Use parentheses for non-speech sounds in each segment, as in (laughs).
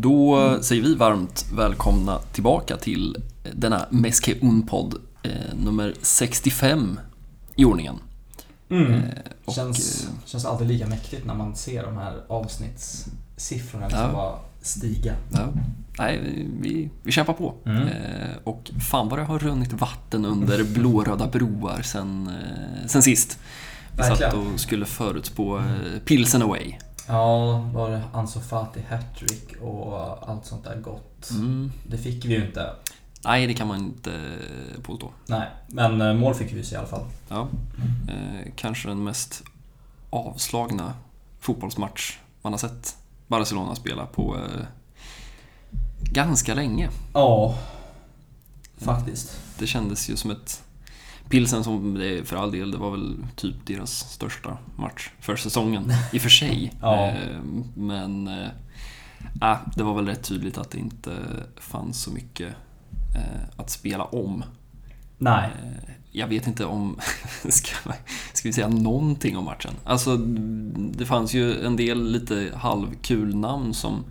Då säger vi varmt välkomna tillbaka till denna Meske Unpod eh, nummer 65 i ordningen. Mm. Eh, och, känns, eh, känns alltid lika mäktigt när man ser de här avsnittssiffrorna liksom Ja. bara stiga. Ja, nej, vi- vi, kämpar på. Mm. Eh, och fan vad det har runnit vatten under blåröda broar sen, eh, sen sist. Vi satt och skulle förutspå Pilsen Away. Ja, var det Ansu Fati hattrick och allt sånt där gott. Mm. Det fick vi ju inte. Nej, det kan man inte påstå. Nej, men eh, mål fick vi se i alla fall. Ja, eh, kanske den mest avslagna fotbollsmatch man har sett Barcelona spela på eh, ganska länge. Ja, faktiskt. Det kändes ju som ett Pilsen som för all del, det var väl typ deras största match för säsongen (laughs) i och för sig. Ja. Eh, Men eh, äh, det var väl rätt tydligt att det inte fanns så mycket eh, att spela om. Nej. Jag vet inte om, (laughs) ska, ska vi säga någonting om matchen? Alltså, det fanns ju en del lite halvkul namn som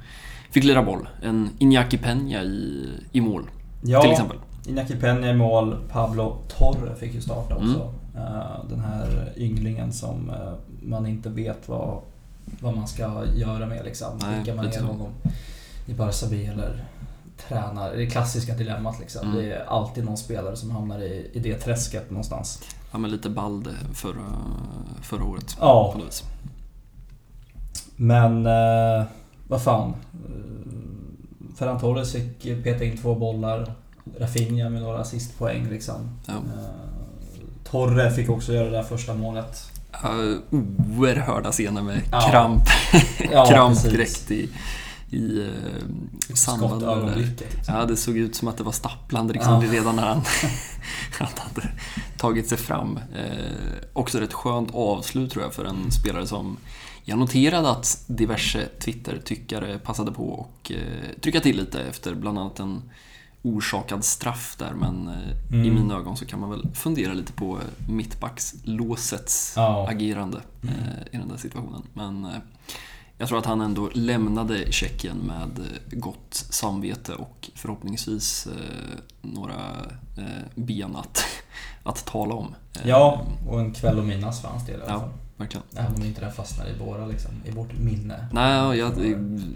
fick lira boll. En Iñaki Peña i, i mål, Ja, till exempel. Iñaki Peña i mål, Pablo Torre fick ju starta Mm. också. Eh, Den här ynglingen som eh, man inte vet vad, vad man ska göra med liksom. Nej, Skickar man så. honom i Barca B eller tränar. Det klassiska dilemmat liksom. Mm. Det är alltid någon spelare som hamnar i, i det träsket någonstans. Ja, men lite Balde förra, förra året. På Ja, något vis. men eh, vad fan. Eh, Ferran Torres fick peta in två bollar. Rafinha med några assistpoäng liksom. Ja. Eh, Torre fick också göra det där första målet. Ja, oerhörda scener med Ja. kramp, (laughs) Ja, kramp direkt i, i eh, samband med det. där. Ja, det såg ut som att det var stapplande liksom, Ja. redan när han, (laughs) (laughs) han hade tagit sig fram. Eh, också ett skönt avslut tror jag för en spelare som jag noterade att diverse Twitter-tyckare passade på och eh, trycka till lite efter bland annat en orsakad straff där men eh, i Mm. mina ögon så kan man väl fundera lite på eh, mittbackslåsets Ja. agerande Mm. eh, i den där situationen. Men jag tror att han ändå lämnade Tjeckien med gott samvete och förhoppningsvis några ben att, (laughs) att tala om. Ja, och en kväll att minnas för hans del i alla Ja. Verkligen. Även om inte det fastnar i våra, liksom, i vårt minne. Nej, jag,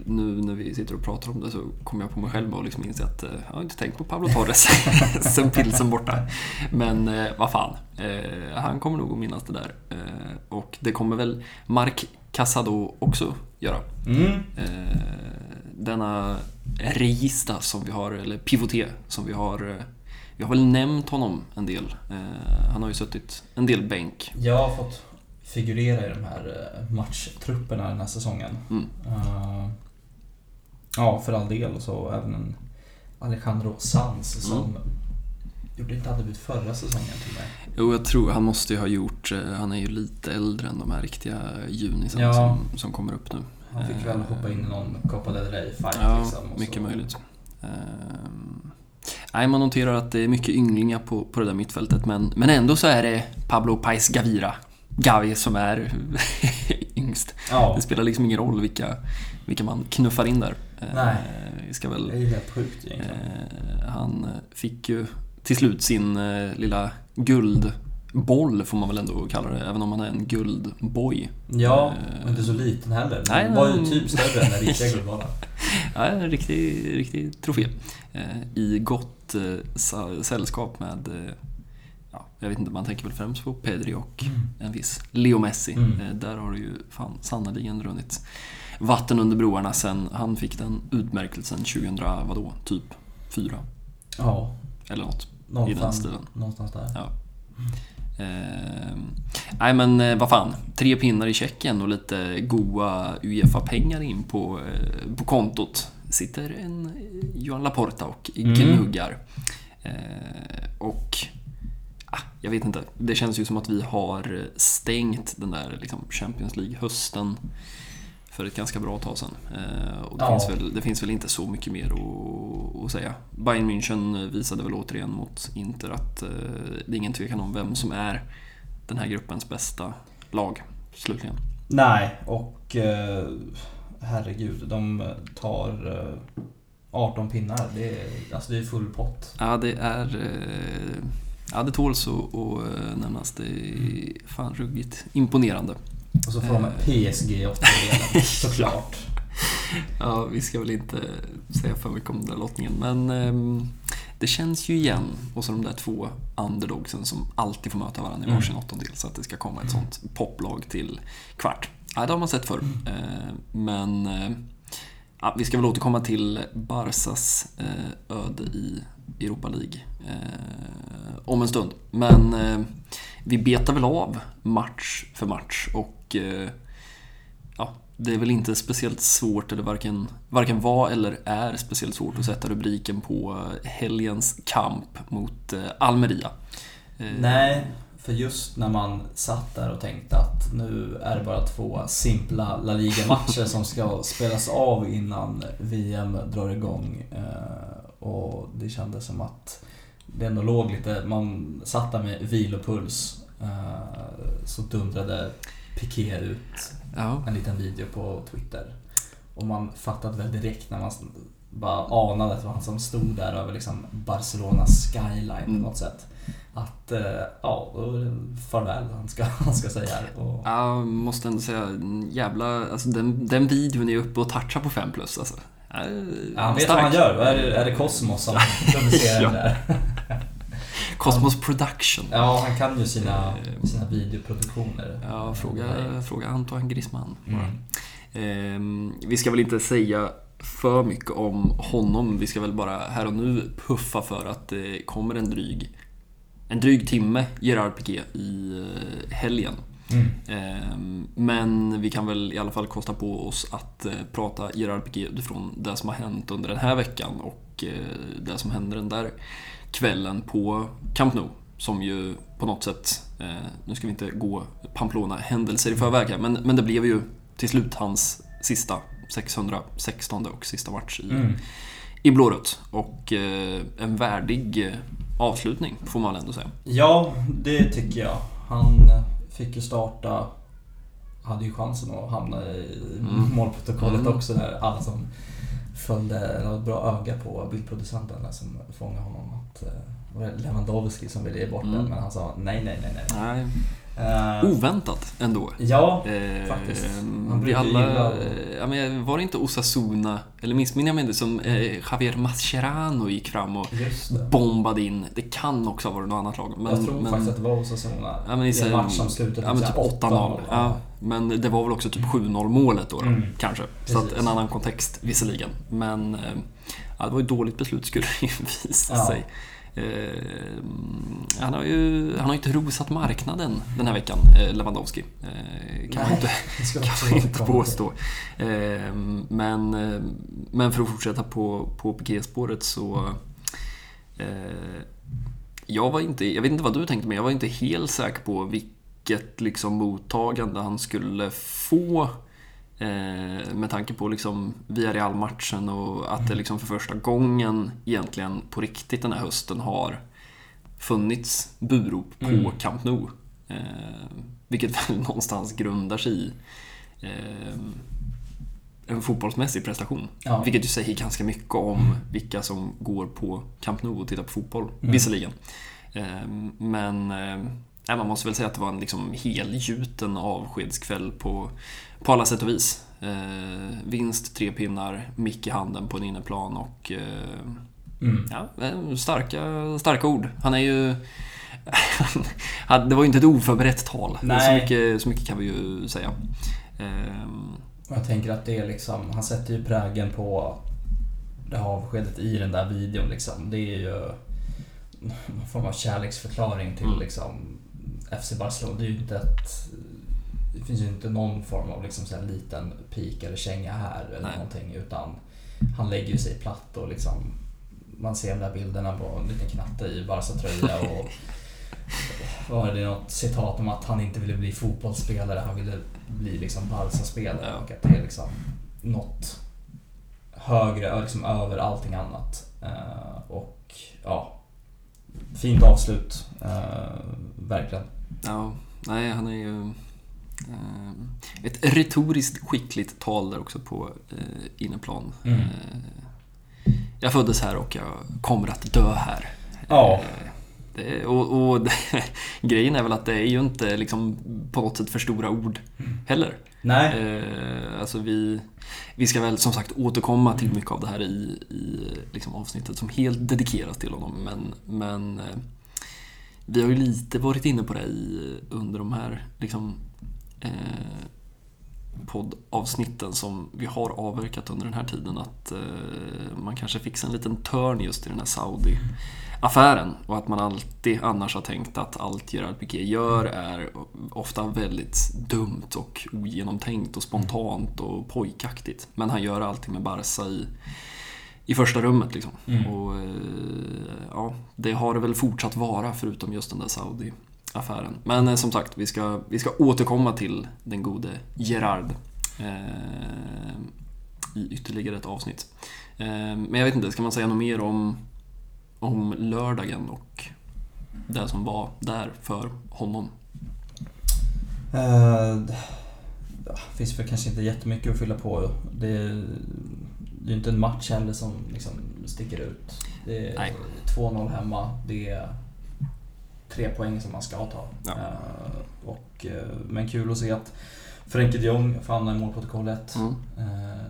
nu när vi sitter och pratar om det så kommer jag på mig själv och liksom inser att eh, jag har inte tänkt på Pablo Torres (laughs) sen pilsen borta. Men eh, vad fan, eh, han kommer nog att minnas det där. Eh, och det kommer väl Mark Casado också göra. Mm. Denna regista som vi har, eller pivoté som vi har. Vi har väl nämnt honom en del. Han har ju suttit en del bänk. Jag har fått figurera i de här eh, matchtrupperna den här säsongen. Mm. Eh, ja, för all del. Och så även en Alejandro Sanz som Mm. gjorde inte debut förra säsongen till mig. Jo, jag tror han måste ju ha gjort, eh, han är ju lite äldre än de här riktiga junisarna Ja. som, som kommer upp nu. Han fick väl hoppa in i någon Copa del Rey-fight Ja, liksom. mycket så- möjligt. Nej, man noterar att det är mycket ynglingar på, på det där mittfältet, men, men ändå så är det Pablo Pais Gavira, Gavi, som är (laughs) yngst. Ja, Det spelar liksom ingen roll vilka, vilka man knuffar in där. Eh, Nej. Ska det väl, är ju helt sjukt egentligen. eh, han fick ju till slut sin eh, lilla guldboll, får man väl ändå kalla det, även om han är en guldboy. Ja, eh, och inte så liten heller. nej, Den var ju typ större än den riktiga (laughs) guldbollen. Ja, en riktig, riktig trofé. I gott sällskap med, ja, jag vet inte, man tänker väl främst på Pedri och en viss Leo Messi. Mm. Eh, där har det ju fan sannerligen runnit vatten under broarna sen han fick den utmärkelsen 2000, vadå, typ fyra Ja, eller något. någonstans, stilen. någonstans där. Ja. Eh, nej men eh, vad fan, tre pinnar i Tjeckien och lite goa Uefa-pengar in på, eh, på kontot. Sitter en Johan Laporta och Mm. gnuggar. Eh, och jag vet inte, det känns ju som att vi har stängt den där liksom, Champions League-hösten för ett ganska bra tag sedan. Eh, och det, Ja. finns väl, det finns väl inte så mycket mer att, att säga. Bayern München visade väl återigen mot Inter att eh, det är ingen tvekan om vem som är den här gruppens bästa lag, slutligen. Nej, och eh, herregud. De tar eh, 18 pinnar. Det är, alltså det är full pott. Ja, det är... eh, Ja, det tåls att att nämnas. Det är fan ruggigt imponerande. Och så får de Eh. PSG åttondelen, (laughs) såklart. Ja, vi ska väl inte säga för mycket om den där lottningen, men ehm, det känns ju igen. Och så de där två underdogsen som alltid får möta varandra i Mm. varsin åttondel, så att det ska komma ett sånt poplag till kvart. Ja, det har man sett förr. Eh, Men eh, ja, vi ska väl återkomma till Barsas eh, öde i Europa League eh, om en stund. Men eh, vi betar väl av match för match och eh, ja, det är väl inte speciellt svårt, eller varken, varken var eller är speciellt svårt att sätta rubriken på eh, helgens kamp mot eh, Almeria. Eh, Nej, för just när man satt där och tänkte att nu är det bara två simpla La Liga-matcher (laughs) som ska spelas av innan VM drar igång. Och det kändes som att det ändå låg lite, man satt där med vilopuls. eh, Så dundrade Piqué ut Ja, en liten video på Twitter. Och man fattade väl direkt när man bara anade att det var han som stod där över liksom Barcelonas skyline Mm. på något sätt. Att, eh, ja, farväl han ska, (laughs) han ska säga. Och, jag måste ändå säga, jävla, alltså den, den videon är uppe och touchar på 5 plus alltså. Han vet stark. vad han gör. Är det, är det Cosmos som producerar (laughs) Ja. det där? (laughs) Cosmos Production. Ja, han kan ju sina, Eh, sina videoproduktioner. Ja, fråga, fråga Antoine Griezmann. Mm. Ehm, vi ska väl inte säga för mycket om honom. Vi ska väl bara här och nu puffa för att det kommer en dryg, en dryg timme Gerard Piqué i eh, helgen. Mm. Ehm, Men vi kan väl i alla fall kosta på oss att eh, prata Piqué utifrån det som har hänt under den här veckan och eh, det som hände den där kvällen på Camp Nou. Som ju på något sätt, eh, nu ska vi inte gå Pamplona-händelser i förväg här, men, men det blev ju till slut hans sista 616 och sista match i, Mm. i blårött. Och en värdig avslutning får man väl ändå säga. Ja, det tycker jag. Han fick ju starta, hade ju chansen att hamna i Mm. målprotokollet Mm. också där alla som följde, hade bra öga på bildproducenten där som fångade honom. Att, eh, det var Lewandowski som ville ge bort Mm. den men han sa nej, nej, nej, nej. Nej, Eh, oväntat ändå. Ja, Eh, Faktiskt. Han vi alla, eh, ja, men var det inte Osasuna, eller missminner jag mig inte, som eh, Javier Mascherano gick fram och bombade in. Det kan också ha varit något annat lag. Men, jag tror men, faktiskt att det var Osasuna. Ja, men i I en match som slutade Ja, men typ 8-0. Ja, men det var väl också typ 7-0 målet då, Mm. kanske. Så att Precis. en annan kontext visserligen. Men eh, ja, det var ju ett dåligt beslut skulle det ju (laughs) visa Ja. sig. Eh, han har ju han har inte rosat marknaden den här veckan, eh, Lewandowski. Eh, kan man Nej, inte (laughs) ska vi kan man inte påstå. Men, men för att fortsätta på, på Piqué-spåret så... Jag var inte, jag vet inte vad du tänkte, men jag var inte helt säker på vilket liksom, mottagande han skulle få. Eh, med tanke på liksom Villarreal-matchen och att det liksom för första gången egentligen på riktigt den här hösten har funnits burop på Mm. Camp Nou. Eh, vilket (laughs) väl någonstans grundar sig i eh, en fotbollsmässig prestation. Ja. Vilket ju säger ganska mycket om vilka som går på Camp Nou och tittar på fotboll, Mm. visserligen. Eh, men eh, nej, man måste väl säga att det var en liksom helgjuten avskedskväll på, på alla sätt och vis. Eh, vinst, tre pinnar, mick i handen på en inneplan och eh, Mm. Ja, eh, starka, starka ord. Han är ju... (laughs) han- det var ju inte ett oförberett tal. Så Nej. mycket, så mycket kan vi ju säga. Och jag tänker att det är liksom, han sätter ju prägen på det här avskedet i den där videon liksom. Det är ju någon form av kärleksförklaring till Mm. liksom FC Barcelona. Det är ju inte ett... Det finns ju inte någon form av liksom så liten pik eller känga här eller Nej. någonting utan han lägger ju sig platt och liksom man ser de där bilderna på en liten knatte i Barca-tröja och (laughs) var det något citat om att han inte ville bli fotbollsspelare, han ville bli liksom Barca-spelare Ja. och att det är liksom något högre, liksom över allting annat. Eh, och ja, fint avslut. eh, verkligen. Ja, nej, han är ju... Eh, ett retoriskt skickligt tal där också på eh, inneplan. Mm. Eh, jag föddes här och jag kommer att dö här. Ja. Eh, det, och, och (laughs) grejen är väl att det är ju inte liksom på något sätt för stora ord heller. Nej. Eh, alltså vi, vi ska väl som sagt återkomma till mycket av det här i, i liksom avsnittet som helt dedikeras till honom. Men, men eh, vi har ju lite varit inne på det i, under de här liksom, eh, poddavsnitten som vi har avverkat under den här tiden. Att eh, man kanske fixar en liten törn just i den här Saudi-affären. Och att man alltid annars har tänkt att allt Gerard Piqué gör är ofta väldigt dumt och ogenomtänkt och spontant och pojkaktigt. Men han gör allting med Barca i, i första rummet liksom. Mm. Och eh, ja, det har det väl fortsatt vara förutom just den där Saudi-affären. Men eh, som sagt, vi ska, vi ska återkomma till den gode Gerard eh, i ytterligare ett avsnitt. Eh, men jag vet inte, ska man säga något mer om, om lördagen och det som var där för honom? Eh, det finns väl kanske inte jättemycket att fylla på. Det är det är inte en match heller som liksom sticker ut. Det är Nej. 2-0 hemma. Det är tre poäng som man ska ta. Ja. Eh, och, eh, men kul att se att Frenkie de Jong får hamna i målprotokollet. Mm. Eh,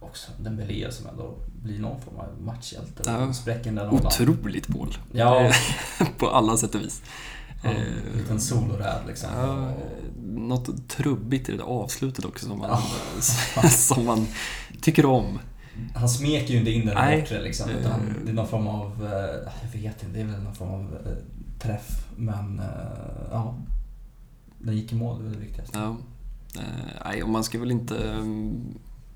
också Dembélé som ändå blir någon form av matchhjälte. Ja. Spräcker den där. Otroligt mål. Ja, (laughs) på alla sätt och vis. en Eh, liten soloräv liksom. Ja, något trubbigt i det där avslutet också som man, Ja. (laughs) som man tycker om. Han smeker ju inte in den Nej. bortre liksom. Eh. Utan det är någon form av, eh, jag vet inte, det är väl någon form av eh, träff. Men ja, den gick i mål, det är det viktigaste. Ja. Nej, och man ska väl inte...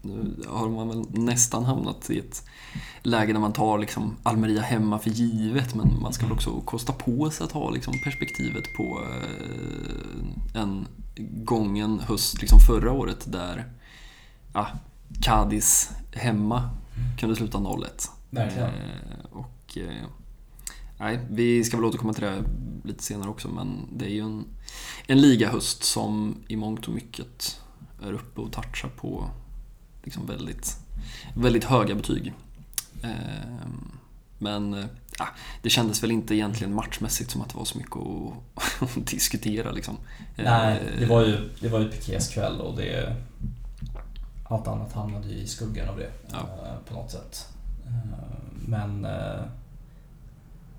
Nu har man väl nästan hamnat i ett läge där man tar liksom Almeria hemma för givet men man ska väl också kosta på sig att ha liksom perspektivet på en gången höst liksom förra året där ja, Cadiz hemma kunde sluta 0-1. Verkligen. Eh, och, eh, nej, vi ska väl återkomma till det lite senare också, men det är ju en, en ligahöst som i mångt och mycket är uppe och touchar på liksom väldigt, väldigt höga betyg. Eh, men ja, det kändes väl inte egentligen matchmässigt som att det var så mycket att, (laughs) att diskutera. Liksom. Nej, det var ju, det var ju Pikés kväll och det... Allt annat hamnade ju i skuggan av det Ja. eh, på något sätt. Eh, Men eh,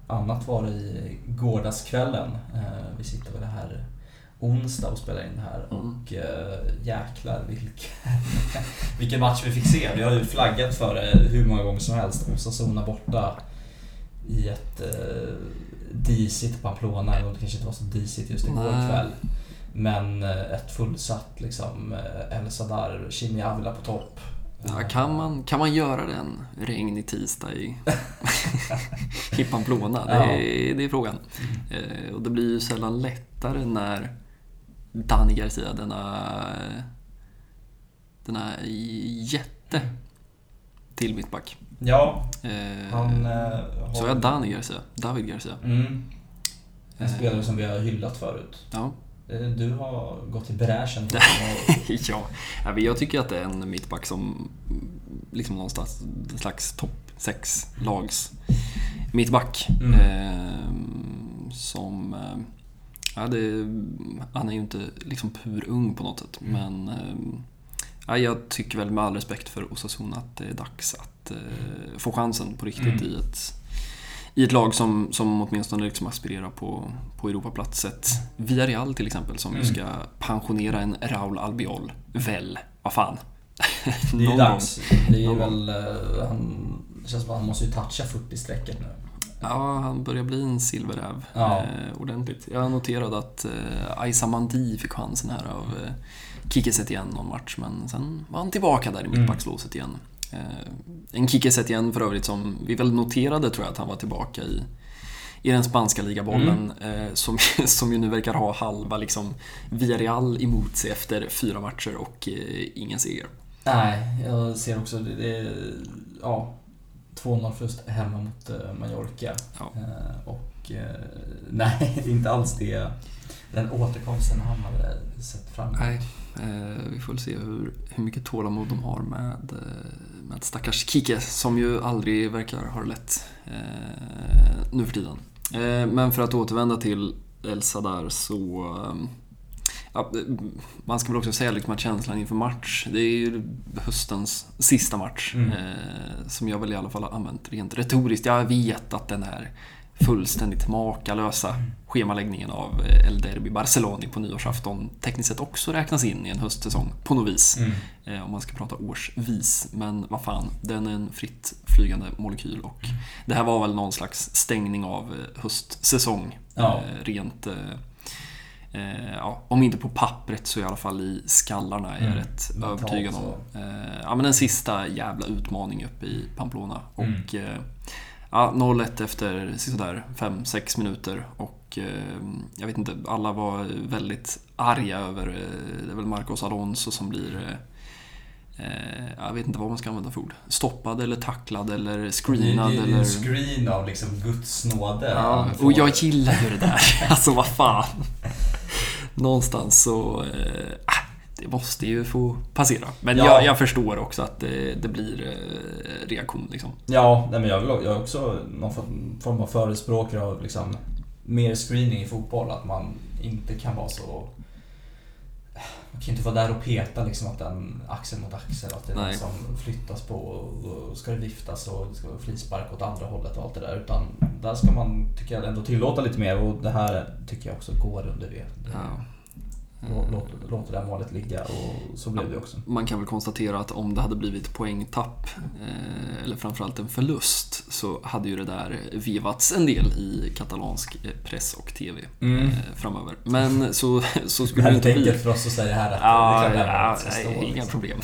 annat var det i gårdagskvällen. Vi sitter väl här onsdag och spelar in det här Mm. och jäklar vilken, (laughs) vilken match vi fick se. Vi har ju flaggat för det hur många gånger som helst. Osasuna borta i ett disigt Pamplona, det kanske inte var så disigt just igår kväll. Men eh, ett fullsatt liksom eh, El Sadar, Chimi Avila på topp. Ja, kan, man, kan man göra det en regnig tisdag i, (laughs) i Pamplona? Det, är, det är frågan. Eh, och det blir ju sällan lättare när Dani Garcia, denna, denna jätte till mittback. Ja, Eh, han eh, har... Så jag Dani Garcia, David Garcia. Mm, en Eh, spelare som vi har hyllat förut. Ja. Eh, Du har gått i bräschen (laughs) ja, jag tycker att det är en mittback som liksom någonstans en slags topp 6 lags mittback. Mm. Eh, som... Ja, det, han är ju inte liksom purung på något sätt, Mm. men... Eh, ja, jag tycker väl med all respekt för Osasuna att det är dags att eh, få chansen på riktigt Mm. i ett i ett lag som, som åtminstone liksom aspirerar på, på Europaplatset. Villarreal till exempel som Mm. ska pensionera en Raul Albiol. Väl, vad fan. (laughs) det är ju dags. Det är väl... eh, Han, det känns som att han måste ju toucha 40-strecket nu. Ja, han börjar bli en silverräv Ja. eh, ordentligt. Jag noterade att eh, Aisa Mandi fick chansen här av eh, Kike Setien någon match, men sen var han tillbaka där i Mm. mittbackslåset igen. Eh, en Kike Setien för övrigt som vi väl noterade tror jag att han var tillbaka i i den spanska ligabollen eh, som, (laughs) som ju nu verkar ha halva liksom Villarreal emot sig efter fyra matcher och eh, ingen seger. Nej, jag ser också det. är, ja, 2-0 förlust hemma mot Mallorca. Ja. Och (laughs) nej, inte alls det den återkomsten han hade sett fram emot. Nej, vi får väl se hur, hur mycket tålamod de har med, med stackars Kike som ju aldrig verkar ha det lätt eh, nu för tiden. Eh, men för att återvända till Elsa där så eh, Ja, man ska väl också säga liksom att känslan inför match, det är ju höstens sista match. Mm. Eh, som jag väl i alla fall har använt rent retoriskt. Jag vet att den här fullständigt makalösa schemaläggningen av eh, El Derby Barcelona på nyårsafton tekniskt sett också räknas in i en höstsäsong på något vis. Mm. Eh, om man ska prata årsvis. Men vad fan, den är en fritt flygande molekyl och det här var väl någon slags stängning av eh, höstsäsong. Ja. Rent... Ja, om inte på pappret så i alla fall i skallarna är jag Mm. rätt övertygad om. Ja, men en sista jävla utmaning uppe i Pamplona. Mm. Och ja, 0-1 efter sådär 5-6 minuter. Och eh, jag vet inte, alla var väldigt arga över, eh, det är väl Marcos Alonso som blir eh, eh, jag vet inte vad man ska använda för ord. Stoppad eller tacklad eller screenad det är ju eller... en screen av liksom Guds nåde. Ja, och jag gillar ju det där. (laughs) Alltså vad fan. (laughs) Någonstans så... Eh, det måste ju få passera. Men Ja. jag, jag förstår också att det, det blir eh, reaktion liksom. Ja, nej men jag, vill, jag är också någon form- av förespråkare av liksom mer screening i fotboll. Att man inte kan vara så... Man kan inte vara där och peta liksom att den axel mot axel. Att det är Nej. någon som flyttas på och då ska det viftas och det ska vara frispark åt andra hållet och allt det där. Utan där ska man, tycker jag, ändå tillåta lite mer och det här tycker jag också går under det. det Ja. Lå- Låt, låt det där målet ligga och så blev det också. Man kan väl konstatera att om det hade blivit poängtapp, eh, eller framförallt en förlust, så hade ju det där vevats en del i katalansk eh, press och TV Mm. eh, framöver. Men så, så Det skulle det är inte bli. enkelt för oss att säga här att Ja, det är klart det ja, ska stå. nej, inga liksom. problem.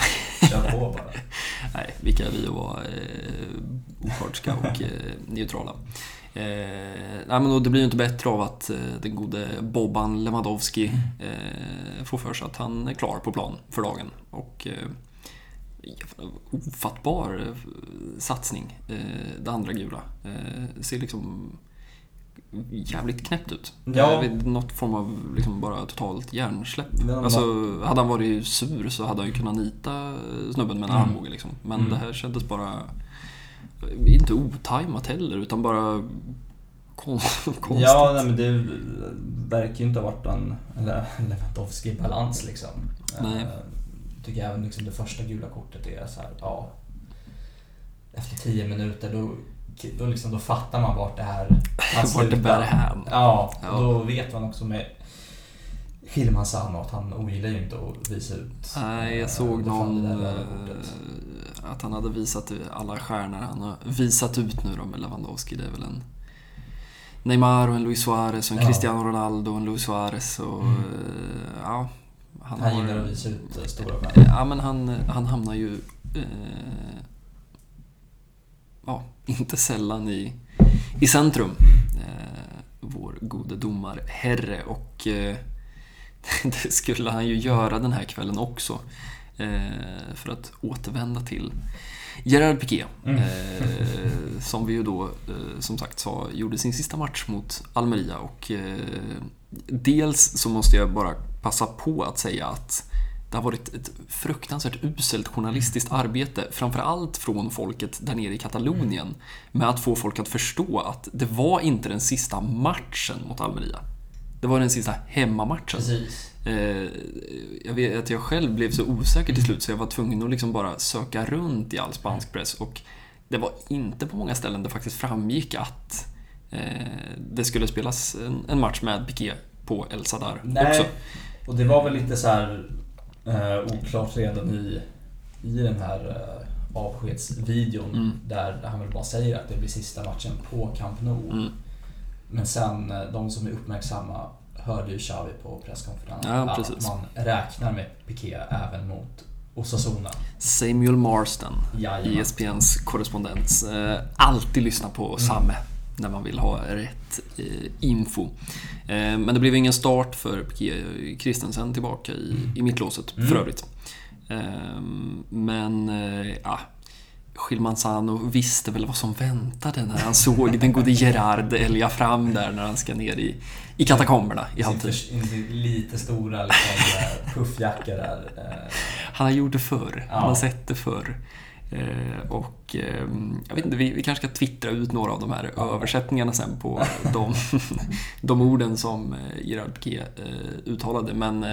Kör på bara. (laughs) Nej, vilka är vi vara eh, opartiska och eh, neutrala. Eh, nej, men då, det blir ju inte bättre av att eh, den gode Boban Lewandowski eh, får för sig att han är klar på plan för dagen. Och eh, ofattbar eh, satsning, eh, det andra gula. Eh, ser liksom jävligt knäppt ut. Ja. Eh, vid något form av liksom bara totalt hjärnsläpp. Alltså, hade han varit sur så hade han ju kunnat nita snubben med en Mm. armbåge liksom. Men Mm. det här kändes bara... Inte otajmat heller, utan bara kon- (laughs) konstigt. Ja, nej, men det verkar ju inte ha varit en Lewandowski-balans liksom. Nej. Eh, tycker även liksom det första gula kortet är så här, ja. Efter 10 minuter då, då, liksom, då fattar man vart det här (laughs) Vart det bär hän. Ja, Ja. då vet man också med Hilman Sano att han ogillar ju inte att visa ut. Nej, eh, jag såg det fan det någon... där röda eh. Att han hade visat alla stjärnor han har visat ut nu då med Lewandowski. Det är väl en Neymar och en Luis Suarez och en Ja. Cristiano Ronaldo och en Luis Suarez och... Mm. eh, Ja, han, Han har- gillar att visa ut eh, stora stjärnor. Ja, men han, han hamnar ju... Eh, ja, (laughs) inte sällan i, i centrum. Eh, vår gode domarherre. Och eh, (laughs) det skulle han ju göra den här kvällen också. Eh, för att återvända till Gerard Piqué. Mm. Eh, som vi ju då, eh, som sagt sa, gjorde sin sista match mot Almeria. Och eh, dels så måste jag bara passa på att säga att det har varit ett fruktansvärt uselt journalistiskt arbete, framförallt från folket där nere i Katalonien, med att få folk att förstå att det var inte den sista matchen mot Almeria. Det var den sista hemmamatchen. Precis. Eh, jag vet att jag själv blev så osäker till slut så jag var tvungen att liksom bara söka runt i all spansk press och det var inte på många ställen det faktiskt framgick att eh, det skulle spelas en, match med Piqué på El Sadar Nej, också. och det var väl lite så här eh, oklart redan i, i den här eh, avskedsvideon Mm. där han väl bara säger att det blir sista matchen på Camp Nou. Mm. Men sen, eh, de som är uppmärksamma hörde ju Xavi på presskonferensen Ja, att man räknar med Piqué även mot Osasuna. Samuel Marston, Jajamän. ESPNs korrespondent. Eh, alltid lyssna på Mm. Samme när man vill ha rätt eh, info. Eh, men det blev ingen start för Piqué Christensen tillbaka i, i mittlåset Mm. för övrigt. Eh, men, ja. Schilmanzano visste väl vad som väntade när han såg den gode Gerard älga fram där när han ska ner i, i katakomberna i halvtid. Lite stora liksom, eh, puffjacka där. Eh. Han har gjort det förr. Han har sett det förr. Eh, och eh, jag vet inte, vi, vi, kanske ska twittra ut några av de här ja. översättningarna sen på (laughs) de, de orden som Gerard Piqué uttalade. Men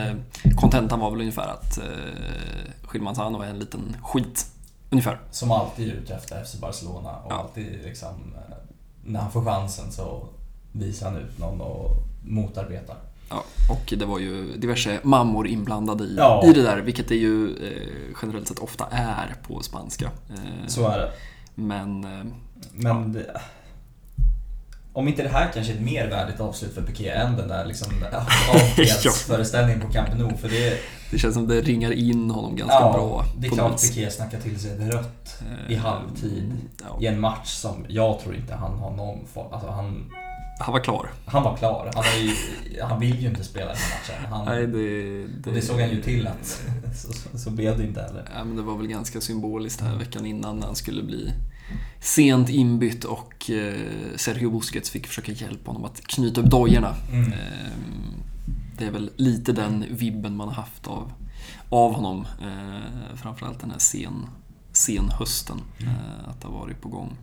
kontentan var väl ungefär att Schilmanzano är en liten skit. Ungefär. Som alltid är ute efter FC Barcelona och ja. alltid liksom, när han får chansen så visar han ut någon och motarbetar. Ja, och det var ju diverse mammor inblandade i, ja. i det där, vilket det ju eh, generellt sett ofta är på spanska. Eh, Så är det. Men... Eh, men ja. det, om inte det här kanske är ett mer värdigt avslut för Piqué än den där liksom, (laughs) föreställningen på Camp Nou. För det, det känns som det ringar in honom ganska ja, bra. Det är klart Piqué snackar till sig ett rött i eh, halvtid ja. i en match som jag tror inte han har någon form... Alltså han, han var klar. Han var klar. Han, ju, han vill ju inte spela den matchen. Han, Nej, det, det, och det såg han ju till att (laughs) så, så blev det inte heller. Ja, men det var väl ganska symboliskt här veckan innan när han skulle bli sent inbytt och eh, Sergio Busquets fick försöka hjälpa honom att knyta upp dojorna. Mm. Eh, det är väl lite den vibben man har haft av, av honom. Eh, framförallt den här sen, sen hösten. Mm. att det har varit på gång.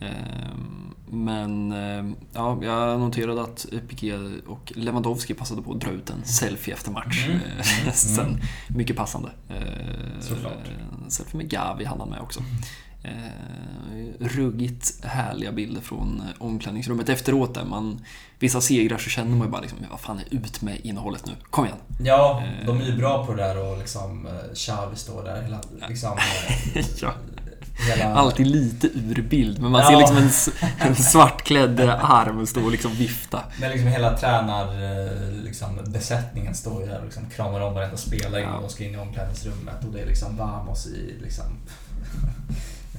Ehm, men ehm, ja, jag noterade att Piqué och Lewandowski passade på att dra ut en selfie efter match. Mm. mm. (laughs) Sen, mm. mycket passande. Såklart. Selfie med Gavi hann han med också. Ruggigt härliga bilder från omklädningsrummet efteråt. Där man, vissa segrar så känner man ju bara liksom, vad fan är ut med innehållet nu, kom igen. Ja, de är ju bra på det där och liksom eh, Xavi står där hela, liksom, (laughs) ja. Hela... Alltid lite ur bild, men man ja. ser liksom en, (laughs) en svartklädd arm stå och liksom vifta. Men liksom hela tränarbesättningen liksom, står ju där och liksom kramar om varenda spelare ja. de ska in i omklädningsrummet. Och det är liksom Vamos i liksom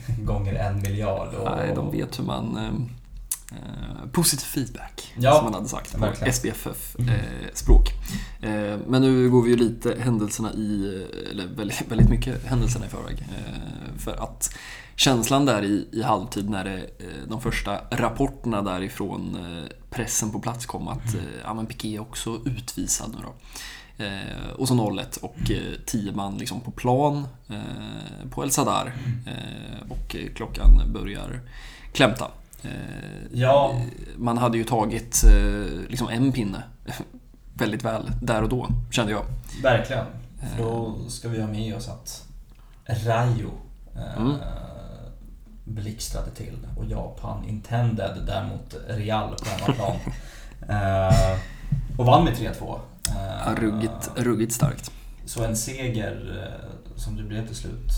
(laughs) gånger en miljard. Och, Nej, de vet hur man ehm, Eh, positiv feedback, ja, som man hade sagt på SPFF-språk. Eh, eh, men nu går vi ju lite händelserna i, eller väldigt, väldigt mycket händelserna i förväg. Eh, för att känslan där i, i halvtid när det, eh, de första rapporterna därifrån eh, pressen på plats kom att mm. ja, men Piqué är också utvisad nu då. Och så 0-1 och 10 man liksom på plan på El Sadar. Mm. och klockan börjar klämta. Eh, ja. Man hade ju tagit eh, liksom en pinne (laughs) väldigt väl där och då, kände jag. Verkligen. För då ska vi ha med oss att Rayo eh, mm. blixtrade till och Japan intended däremot Real på hemmaplan. (laughs) eh, och vann med 3-2. Eh, ruggigt, ruggigt starkt. Så en seger, som det blev till slut,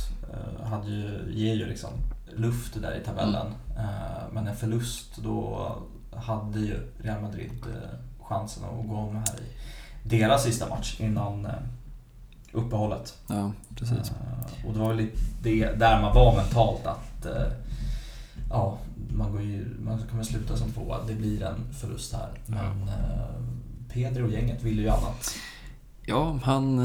hade ju, ger ju liksom luft där i tabellen. Mm. Men en förlust, då hade ju Real Madrid eh, chansen att gå om här i deras sista match innan eh, uppehållet. Ja, precis. Och det var väl det där man var mentalt att ja, man, går ju, man kommer sluta som tvåa. Det blir en förlust här. Men ja. Pedro och gänget ville ju annat. Ja, han...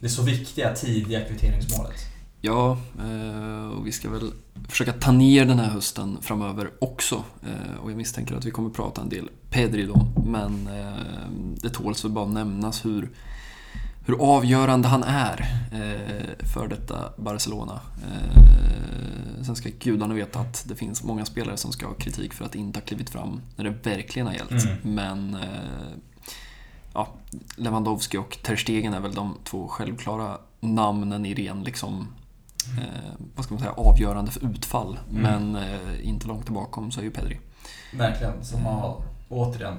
Det är så viktiga tidiga kvitteringsmålet. Ja, eh, och vi ska väl försöka ta ner den här hösten framöver också. Eh, och jag misstänker att vi kommer prata en del Pedri då, men eh, det tåls väl bara nämnas hur, hur avgörande han är för detta Barcelona. Sen ska gudarna veta att det finns många spelare som ska ha kritik för att inte ha klivit fram när det verkligen har gällt. Mm. Men ja, Lewandowski och Ter Stegen är väl de två självklara namnen i ren liksom eh, vad ska man säga, avgörande för utfall. Mm. Men eh, inte långt tillbaka så är ju Pedri. Verkligen, som har återigen, eh,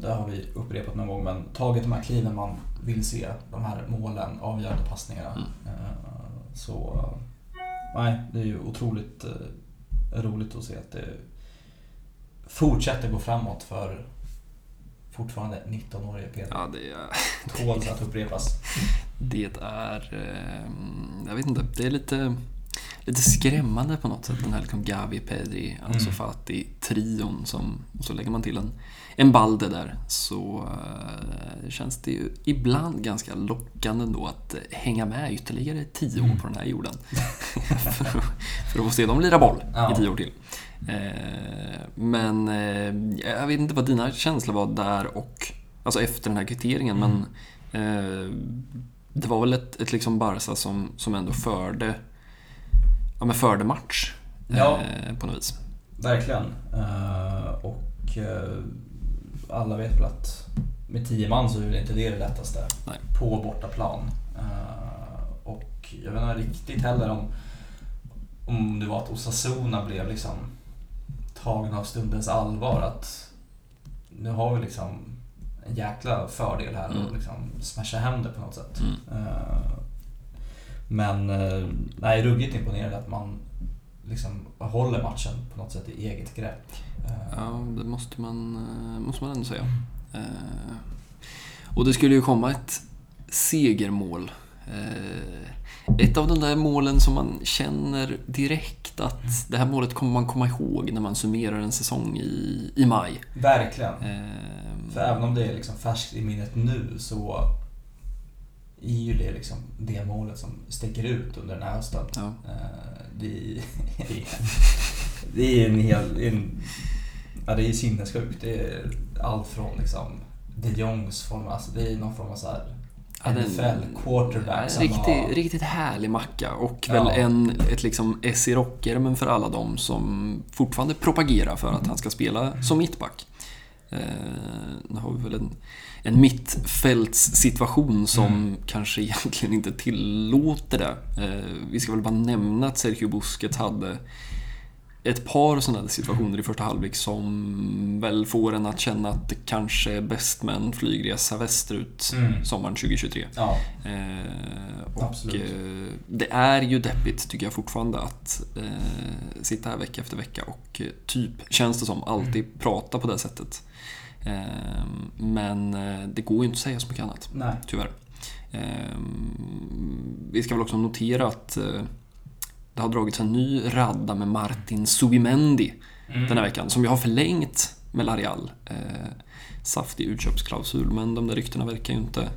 det har vi upprepat någon gång, men tagit de här kliven man vill se, de här målen, avgörande passningarna. Mm. Eh, så nej, det är ju otroligt eh, roligt att se att det fortsätter gå framåt för fortfarande 19-årige Peter. Ja, det är... (laughs) Tåls att upprepas. Det är... Jag vet inte, det är lite, lite skrämmande på något sätt. Den här liksom Gavi, Pedri, Ansu mm. Fati, trion som... Och så lägger man till en, en Balde där. Så... Eh, känns det ju ibland ganska lockande ändå att hänga med ytterligare tio år på den här jorden. (laughs) för, att, för att få se dem lira boll Ja. i tio år till. Eh, Men eh, jag vet inte vad dina känslor var där och alltså efter den här kvitteringen men eh, det var väl ett, ett liksom Barca som, som ändå förde, ja, men förde match Ja. eh, på något vis. Verkligen. Eh, och eh, alla vet väl att med tio man så är väl inte det det lättaste Nej. på bortaplan. Eh, och jag vet inte riktigt heller om, om det var att Osasuna blev liksom tagen av stundens allvar. Att nu har vi liksom en jäkla fördel här Mm. och liksom smasha hem det på något sätt. Mm. Eh, Men eh, nej, ruggigt imponerande att man liksom håller matchen på något sätt i eget grepp. Eh, Ja, det måste man, eh, måste man ändå säga. Eh, Och det skulle ju komma ett segermål. Ett av de där målen som man känner direkt att det här målet kommer man komma ihåg när man summerar en säsong i, i maj. Verkligen. För även om det är liksom färskt i minnet nu så är ju det liksom det målet som sticker ut under den här hösten. Ja. Det är, det är en hel... En, ja, det är sinnessjukt. Det är allt från liksom de Jongs form, alltså det är någon form av så här Ja, NFL quarterback som riktigt, har- riktigt härlig macka och Ja. väl en, ett liksom S i rockärmen för alla de som fortfarande propagerar för att han ska spela som mittback. Eh, nu har vi väl en, en mittfältssituation som Mm. kanske (laughs) egentligen inte tillåter det. Eh, vi ska väl bara nämna att Sergio Busquets hade ett par sådana situationer i första halvlek som väl får en att känna att det kanske är bäst med en flygresa västerut Mm. sommaren 2023. Ja, Eh, och Absolut. eh, det är ju deppigt tycker jag fortfarande att eh, sitta här vecka efter vecka och eh, typ, känns det som, alltid Mm. prata på det sättet. Eh, men eh, det går ju inte att säga så mycket annat, nej. tyvärr. Eh, vi ska väl också notera att eh, det har dragits en ny radda med Martin Subimendi Mm. den här veckan, som ju har förlängt med Larial. Eh, saftig utköpsklausul, men de där ryktena verkar ju inte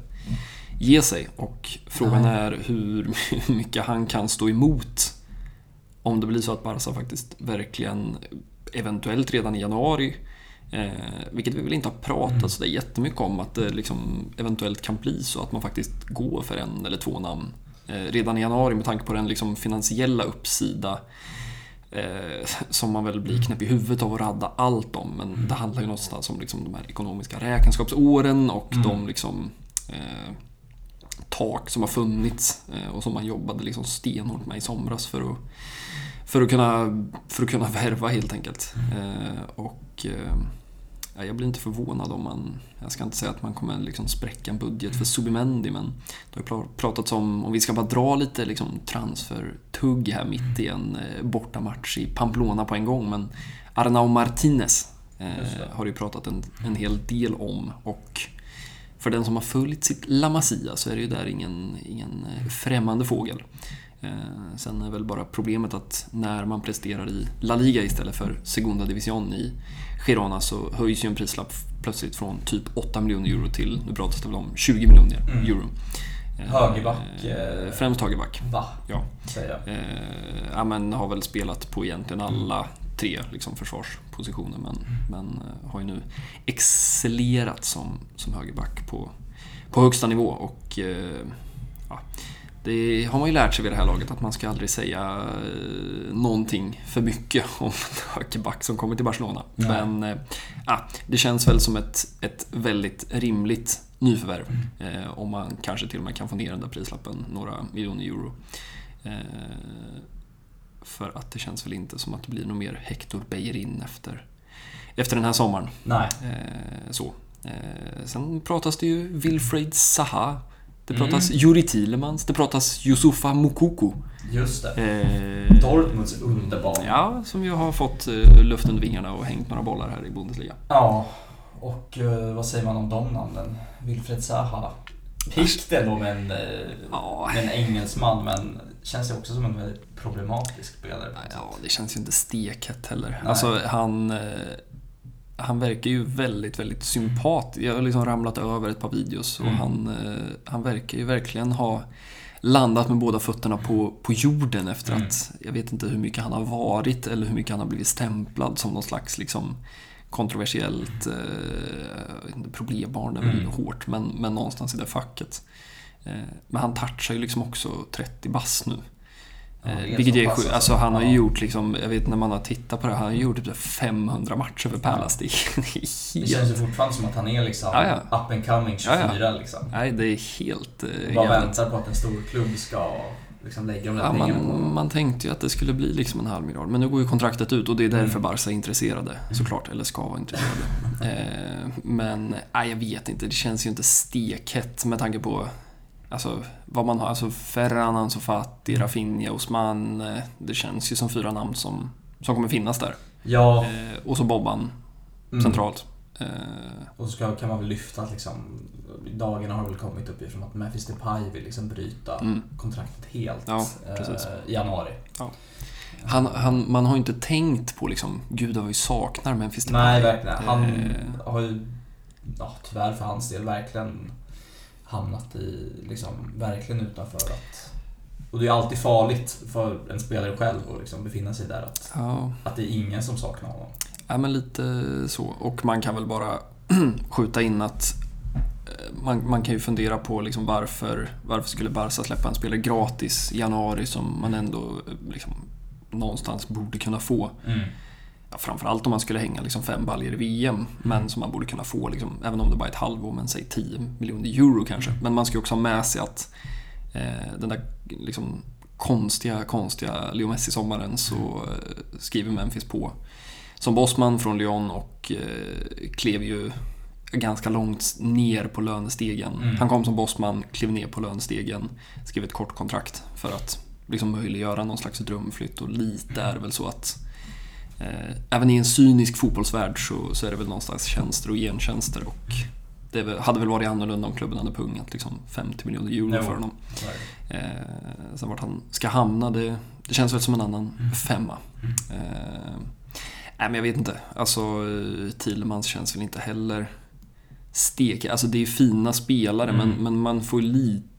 ge sig. Och frågan Nej. är hur (laughs) mycket han kan stå emot om det blir så att Barca faktiskt verkligen, eventuellt redan i januari, eh, vilket vi väl inte har pratat Mm. så där jättemycket om, att det liksom eventuellt kan bli så att man faktiskt går för en eller två namn eh, redan i januari med tanke på den liksom finansiella uppsida eh, som man väl blir knäpp i huvudet av att radda allt om. Men det handlar ju någonstans om liksom de här ekonomiska räkenskapsåren och Mm. de liksom eh, tak som har funnits eh, och som man jobbade liksom stenhårt med i somras för att, för att, kunna, för att kunna (laughs) värva helt enkelt. Eh, och eh, jag blir inte förvånad om man, jag ska inte säga att man kommer liksom spräcka en budget för Subimendi men det har pratats om, om vi ska bara dra lite liksom transfer-tugg här mitt i en eh, bortamatch i Pamplona på en gång men Arnau Martinez eh, har ju pratat en, en hel del om och för den som har följt sitt La Masia så är det ju där ingen, ingen eh, främmande fågel. Eh, sen är väl bara problemet att när man presterar i La Liga istället för Segunda Division i Girona så höjs ju en prislapp plötsligt från typ 8 miljoner euro till, nu pratas det väl om 20 miljoner Mm. euro. Eh, Högerback, eh, Främst högerback, Va? ja. Säger jag. Eh, ja, men har väl spelat på egentligen alla tre liksom, försvarspositioner men, men eh, har ju nu excellerat som, som högerback på, på högsta nivå. Och eh, ja, det har man ju lärt sig vid det här laget att man ska aldrig säga eh, någonting för mycket (laughs) om en högerback som kommer till Barcelona. Nej. Men ja, det känns väl som ett, ett väldigt rimligt nyförvärv. Eh, om man kanske till och med kan få ner den där prislappen några miljoner euro. Eh, för att det känns väl inte som att det blir något mer Hector Bellerin efter, efter den här sommaren. Nej. Eh, så. Eh, sen pratas det ju Wilfried Zaha. Det Mm. pratas Juri Tillemans. Det pratas Yusufa Mukoko. Just det. Eh, Dortmunds underbarn. Ja, som ju har fått eh, luft under vingarna och hängt några bollar här i Bundesliga. Ja, och eh, vad säger man om de namnen? Wilfred Zaha. Pikt ändå med en, eh, Ja. en engelsman, men känns ju också som en väldigt problematisk spelare. Ja, det känns ju inte stekhett heller. Nej. Alltså, han... eh, han verkar ju väldigt, väldigt sympat. Jag har liksom ramlat över ett par videos och Mm. han, eh, han verkar ju verkligen ha landat med båda fötterna på, på jorden efter Mm. att, jag vet inte hur mycket han har varit eller hur mycket han har blivit stämplad som någon slags liksom kontroversiellt eh, problembarn, är väl Mm. hårt, men, men någonstans i det facket. Eh, men han touchar ju liksom också 30 bass nu. Ja, Eh, vilket är sjukt. alltså. Han har ju Ja. gjort liksom, jag vet när man har tittat på det, han har gjort typ 500 matcher för Palace. (laughs) Det är Det helt... känns ju fortfarande som att han är liksom Ja, up and coming 24 liksom. Nej, det är helt eh, Bara galet. väntar på att en stor klubb ska liksom lägga de där Ja, pengarna på man, honom. man tänkte ju att det skulle bli liksom en halv miljard, men nu går ju kontraktet ut och det är därför Mm. Barca är intresserade såklart, eller ska vara intresserade. (laughs) eh, men nej, jag vet inte, det känns ju inte stekhett med tanke på Alltså vad man har, alltså Ferran, Ansu Fati, Rafinha, Osman. eh, Det känns ju som fyra namn som, som kommer finnas där. Ja, Eh, och så Bobban mm. centralt. Eh, och så kan man väl lyfta att liksom, dagarna har väl kommit uppifrån att Memphis Depay vill liksom bryta mm. kontraktet helt Ja, eh, i januari. han, han, man har ju inte tänkt på liksom, gud vad vi saknar Memphis Depay. Nej, verkligen. Han Eh, har ju, ja, tyvärr för hans del, verkligen hamnat i, liksom, verkligen utanför att... Och det är alltid farligt för en spelare själv att liksom befinna sig där. Att, ja, att det är ingen som saknar honom. ja, men lite så. Och man kan väl bara (clears throat) skjuta in att eh, man, man kan ju fundera på liksom varför, varför skulle Barca släppa en spelare gratis i januari som man ändå eh, liksom, någonstans borde kunna få. Ja, framförallt om man skulle hänga liksom fem baljor i VM, men som man borde kunna få, liksom, även om det bara är ett halvår, men säg 10 miljoner euro kanske. Men man ska också ha med sig att eh, den där liksom, konstiga, konstiga Leo Messi-sommaren så eh, skriver Memphis på som bossman från Lyon och eh, klev ju ganska långt ner på lönestegen. Mm. Han kom som bossman, klev ner på lönestegen, skrev ett kort kontrakt för att liksom möjliggöra någon slags drömflytt och lite är det väl så att även i en cynisk fotbollsvärld så, så är det väl någonstans tjänster och gentjänster och det väl- hade väl varit annorlunda om klubben hade pungat liksom 50 miljoner euro Jo. för honom. Eh, sen vart han ska hamna, det, det känns väl som en annan femma. Eh, nej men jag vet inte, alltså eh, Thielemans känns väl inte heller stek. Alltså det är fina spelare Mm. men, men man får ju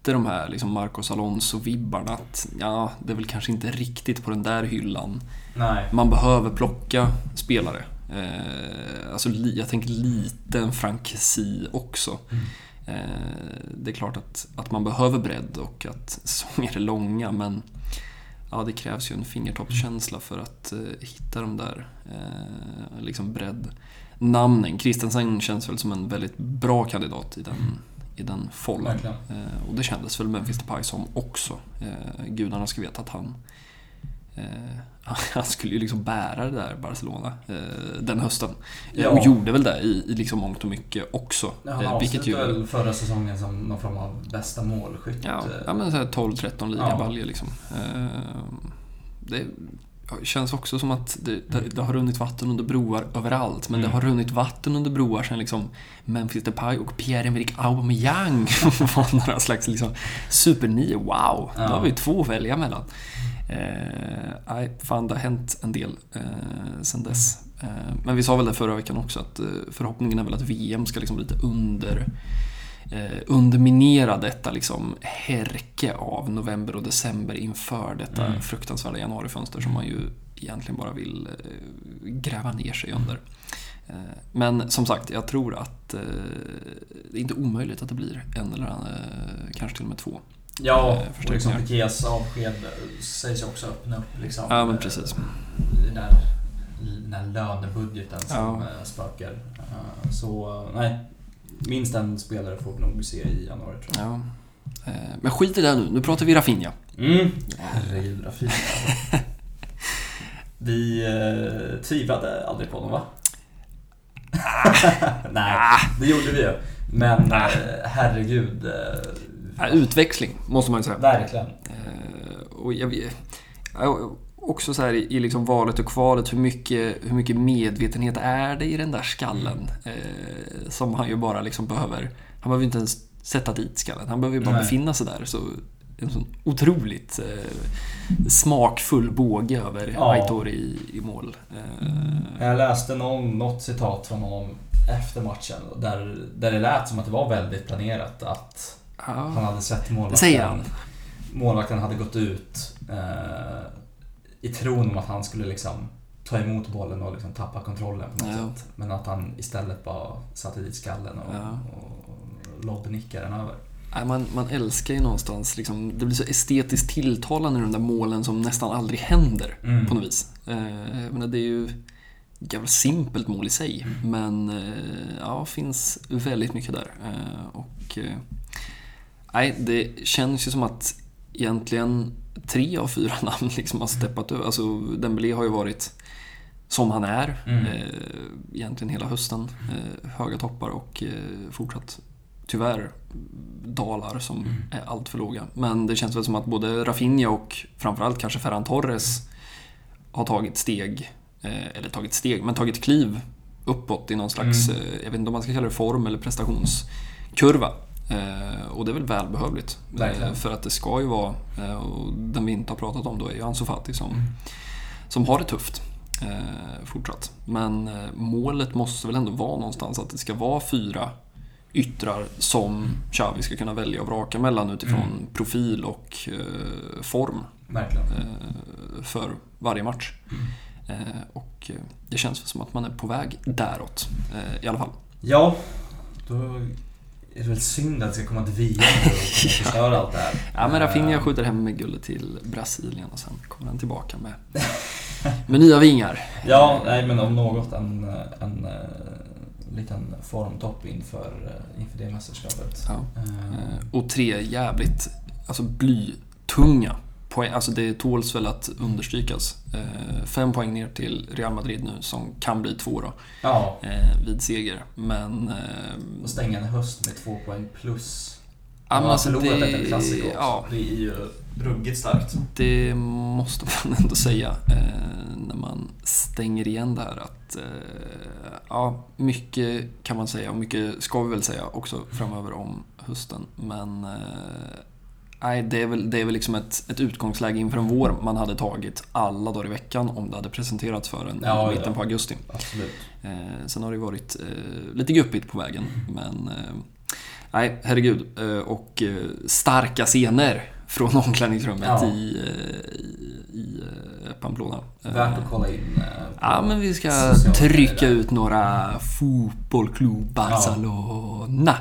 lite de här liksom Marcos Alonso-vibbarna att ja, det är väl kanske inte riktigt på den där hyllan. Nej. Man behöver plocka spelare. Eh, alltså jag tänker lite en frankesi också. Mm. Eh, det är klart att, att man behöver bredd och att säsonger är långa men ja, det krävs ju en fingertoppskänsla för att eh, hitta de där eh, liksom breddnamnen. Christensen känns väl som en väldigt bra kandidat i den, i den. Verkligen. Eh, och det kändes väl Memphis Depay som också. Eh, gudarna ska veta att han eh, (laughs) han skulle ju liksom bära det där Barcelona den hösten. Ja. Och gjorde väl det i, i liksom mångt och mycket också. Ja, han avslutade ju, väl förra säsongen som någon form av bästa målskytt. ja, ja men så här 12-13 ligabaljor Ja. liksom. Det känns också som att det, det, det har runnit vatten under broar överallt. Men Mm. det har runnit vatten under broar sen liksom Memphis Depay och Pierre-Emerick Aubameyang (laughs) var några slags liksom supernio. Wow! Då Ja. har vi två att välja mellan. Eh, nej, fan det har hänt en del eh, sen dess. Eh, men vi sa väl det förra veckan också att eh, förhoppningen är väl att VM ska liksom lite under eh, underminera detta liksom härke av november och december inför detta Mm. fruktansvärda januarifönster som man ju egentligen bara vill eh, gräva ner sig under. Eh, Men som sagt, jag tror att eh, det är inte omöjligt att det blir en eller annan, kanske till och med två. Ja, och liksom. Pikés avsked sägs ju också öppna upp liksom. Ja, men precis. Den där, den där lönebudgeten som Ja. spökar. Så nej, minst en spelare får vi nog se i januari tror jag. Ja. Eh, Men skit i det nu, nu pratar vi Rafinha. Mm. Herregud, fint. (laughs) Vi eh, tvivlade aldrig på honom va? (laughs) Nej, det gjorde vi ju. Men eh, herregud. Eh, Utväxling, måste man ju säga. verkligen. Och jag, vet- ja, också så här i liksom valet och kvalet, hur mycket, hur mycket medvetenhet är det i den där skallen? Eh, som han ju bara liksom behöver... Han behöver inte ens sätta dit skallen, han behöver ju bara Nej. befinna sig där så en sån otroligt eh, smakfull båge över Ja. Aitor i, i mål. Eh, Jag läste någon, något citat från honom efter matchen där, där det lät som att det var väldigt planerat att han ja, hade sett målvakten. säger han. Målvakten hade gått ut eh, i tron om att han skulle liksom ta emot bollen och liksom tappa kontrollen på något Ja. sätt. Men att han istället bara satte dit skallen och, Ja. och lobbnickade den över. Nej, man, man älskar ju någonstans, liksom, det blir så estetiskt tilltalande de där målen som nästan aldrig händer Mm. på något vis. Eh, menar, det är ju ett jävla simpelt mål i sig, men eh, ja, finns väldigt mycket där. Eh, och eh, nej, det känns ju som att egentligen tre av fyra (laughs) namn liksom har steppat upp. Alltså, Dembélé har ju varit som han är Mm. eh, egentligen hela hösten. Eh, höga toppar och eh, fortsatt tyvärr dalar som Mm. är allt för låga. Men det känns väl som att både Rafinha och framförallt kanske Ferran Torres har tagit steg, eh, eller tagit steg, men tagit kliv uppåt i någon slags, Mm. eh, jag vet inte om man ska kalla det form eller prestationskurva. Eh, och det är väl välbehövligt. Verkligen. Eh, för att det ska ju vara, eh, och den vi inte har pratat om då är ju Ansu Fati som, Mm. som har det tufft fortsatt. Men målet måste väl ändå vara någonstans att det ska vara fyra yttrar som Xavi ska kunna välja och vraka mellan utifrån Mm. profil och eh, form eh, för varje match. Eh, och det känns som att man är på väg däråt i alla fall. Ja, då är det väl synd att det ska komma ett VM och förstöra allt det här. Ja, men Rafinha Eh, skjuter hem med guldet till Brasilien och sen kommer han tillbaka med, med nya vingar. Ja, nej men om något en, en, eh, liten formtopp inför, eh, inför det mästerskapet. Ja. Och tre jävligt alltså blytunga poäng. Alltså det tåls väl att understrykas. Eh, Fem poäng ner till Real Madrid nu som kan bli två då, Ja, eh, vid seger. Men... eh, och stänga en höst med två poäng plus. ja, Man har alltså förlorat det, klassiker också. ja, Det är ju ruggigt starkt. det måste (laughs) man ändå säga eh, när man stänger igen det här att eh, ja, mycket kan man säga och mycket ska vi väl säga också framöver om hösten. Men eh, nej, det är väl, det är väl liksom ett, ett utgångsläge inför en vår man hade tagit alla dagar i veckan om det hade presenterats för en Ja, mitten ja. på augusti. Absolut. Eh, sen har det varit eh, lite guppigt på vägen, men eh, nej, herregud. Eh, och eh, starka scener från (laughs) omklädningsrummet Ja. i, eh, i, i Pamplona. Värt att kolla in. Ja, men vi ska trycka ut några Fotbollklubb Barcelona.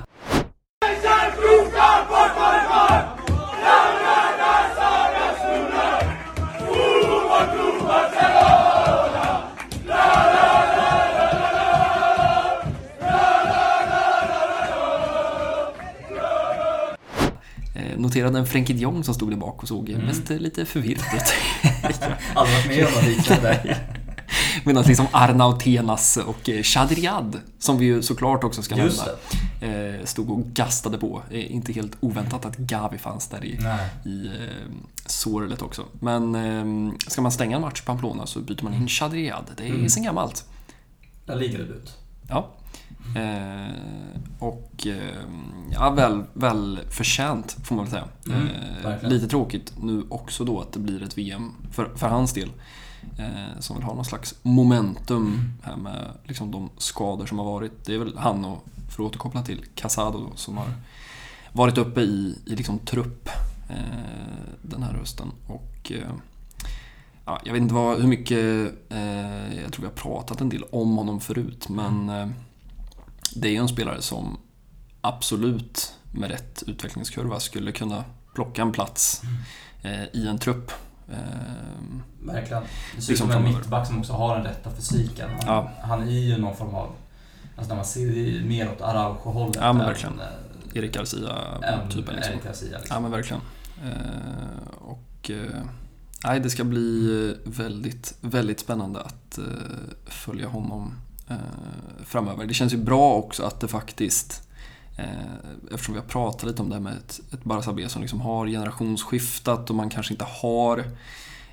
Noterade en Frenkie Jong som stod där bak och såg Mm. mest eh, lite förvirrad ut. (laughs) Aldrig varit med om något liknande. (laughs) Medan liksom Arnautenas och eh, Chadriad, som vi ju såklart också ska nämna, eh, stod och gastade på. Eh, Inte helt oväntat att Gavi fanns där i, Nej. i eh, Sorlet också. Men eh, ska man stänga en match på Pamplona så byter man in Chadriad. Det är Mm. sen gammalt. La Liga-debut. Ja. Eh, och eh, ja, väl, väl förtjänt får man väl säga. Mm, eh, lite tråkigt nu också då att det blir ett VM för, för hans del. Eh, som vill ha någon slags momentum här med liksom de skador som har varit. Det är väl han och, för att återkoppla till, Casado då, som har varit uppe i, i liksom trupp eh, den här hösten. Och eh, ja, jag vet inte vad, hur mycket, jag tror vi har pratat en del om honom förut, men eh, det är ju en spelare som absolut med rätt utvecklingskurva skulle kunna plocka en plats eh, i en trupp. Eh, Verkligen. Det ser ut Liksom som en mittback som också har den rätta fysiken. Han, Ja. han är ju någon form av... Alltså när man ser mer åt Araujo-hållet. Ja, men verkligen. eh, Erik Garcia-typen liksom. Erik Garcia. Ja Liksom. men verkligen. Eh, och nej, det ska bli väldigt, väldigt spännande att följa honom Eh, framöver. Det känns ju bra också att det faktiskt, eh, eftersom vi har pratat lite om det här med ett, ett Barca B som liksom har generationsskiftat och man kanske inte har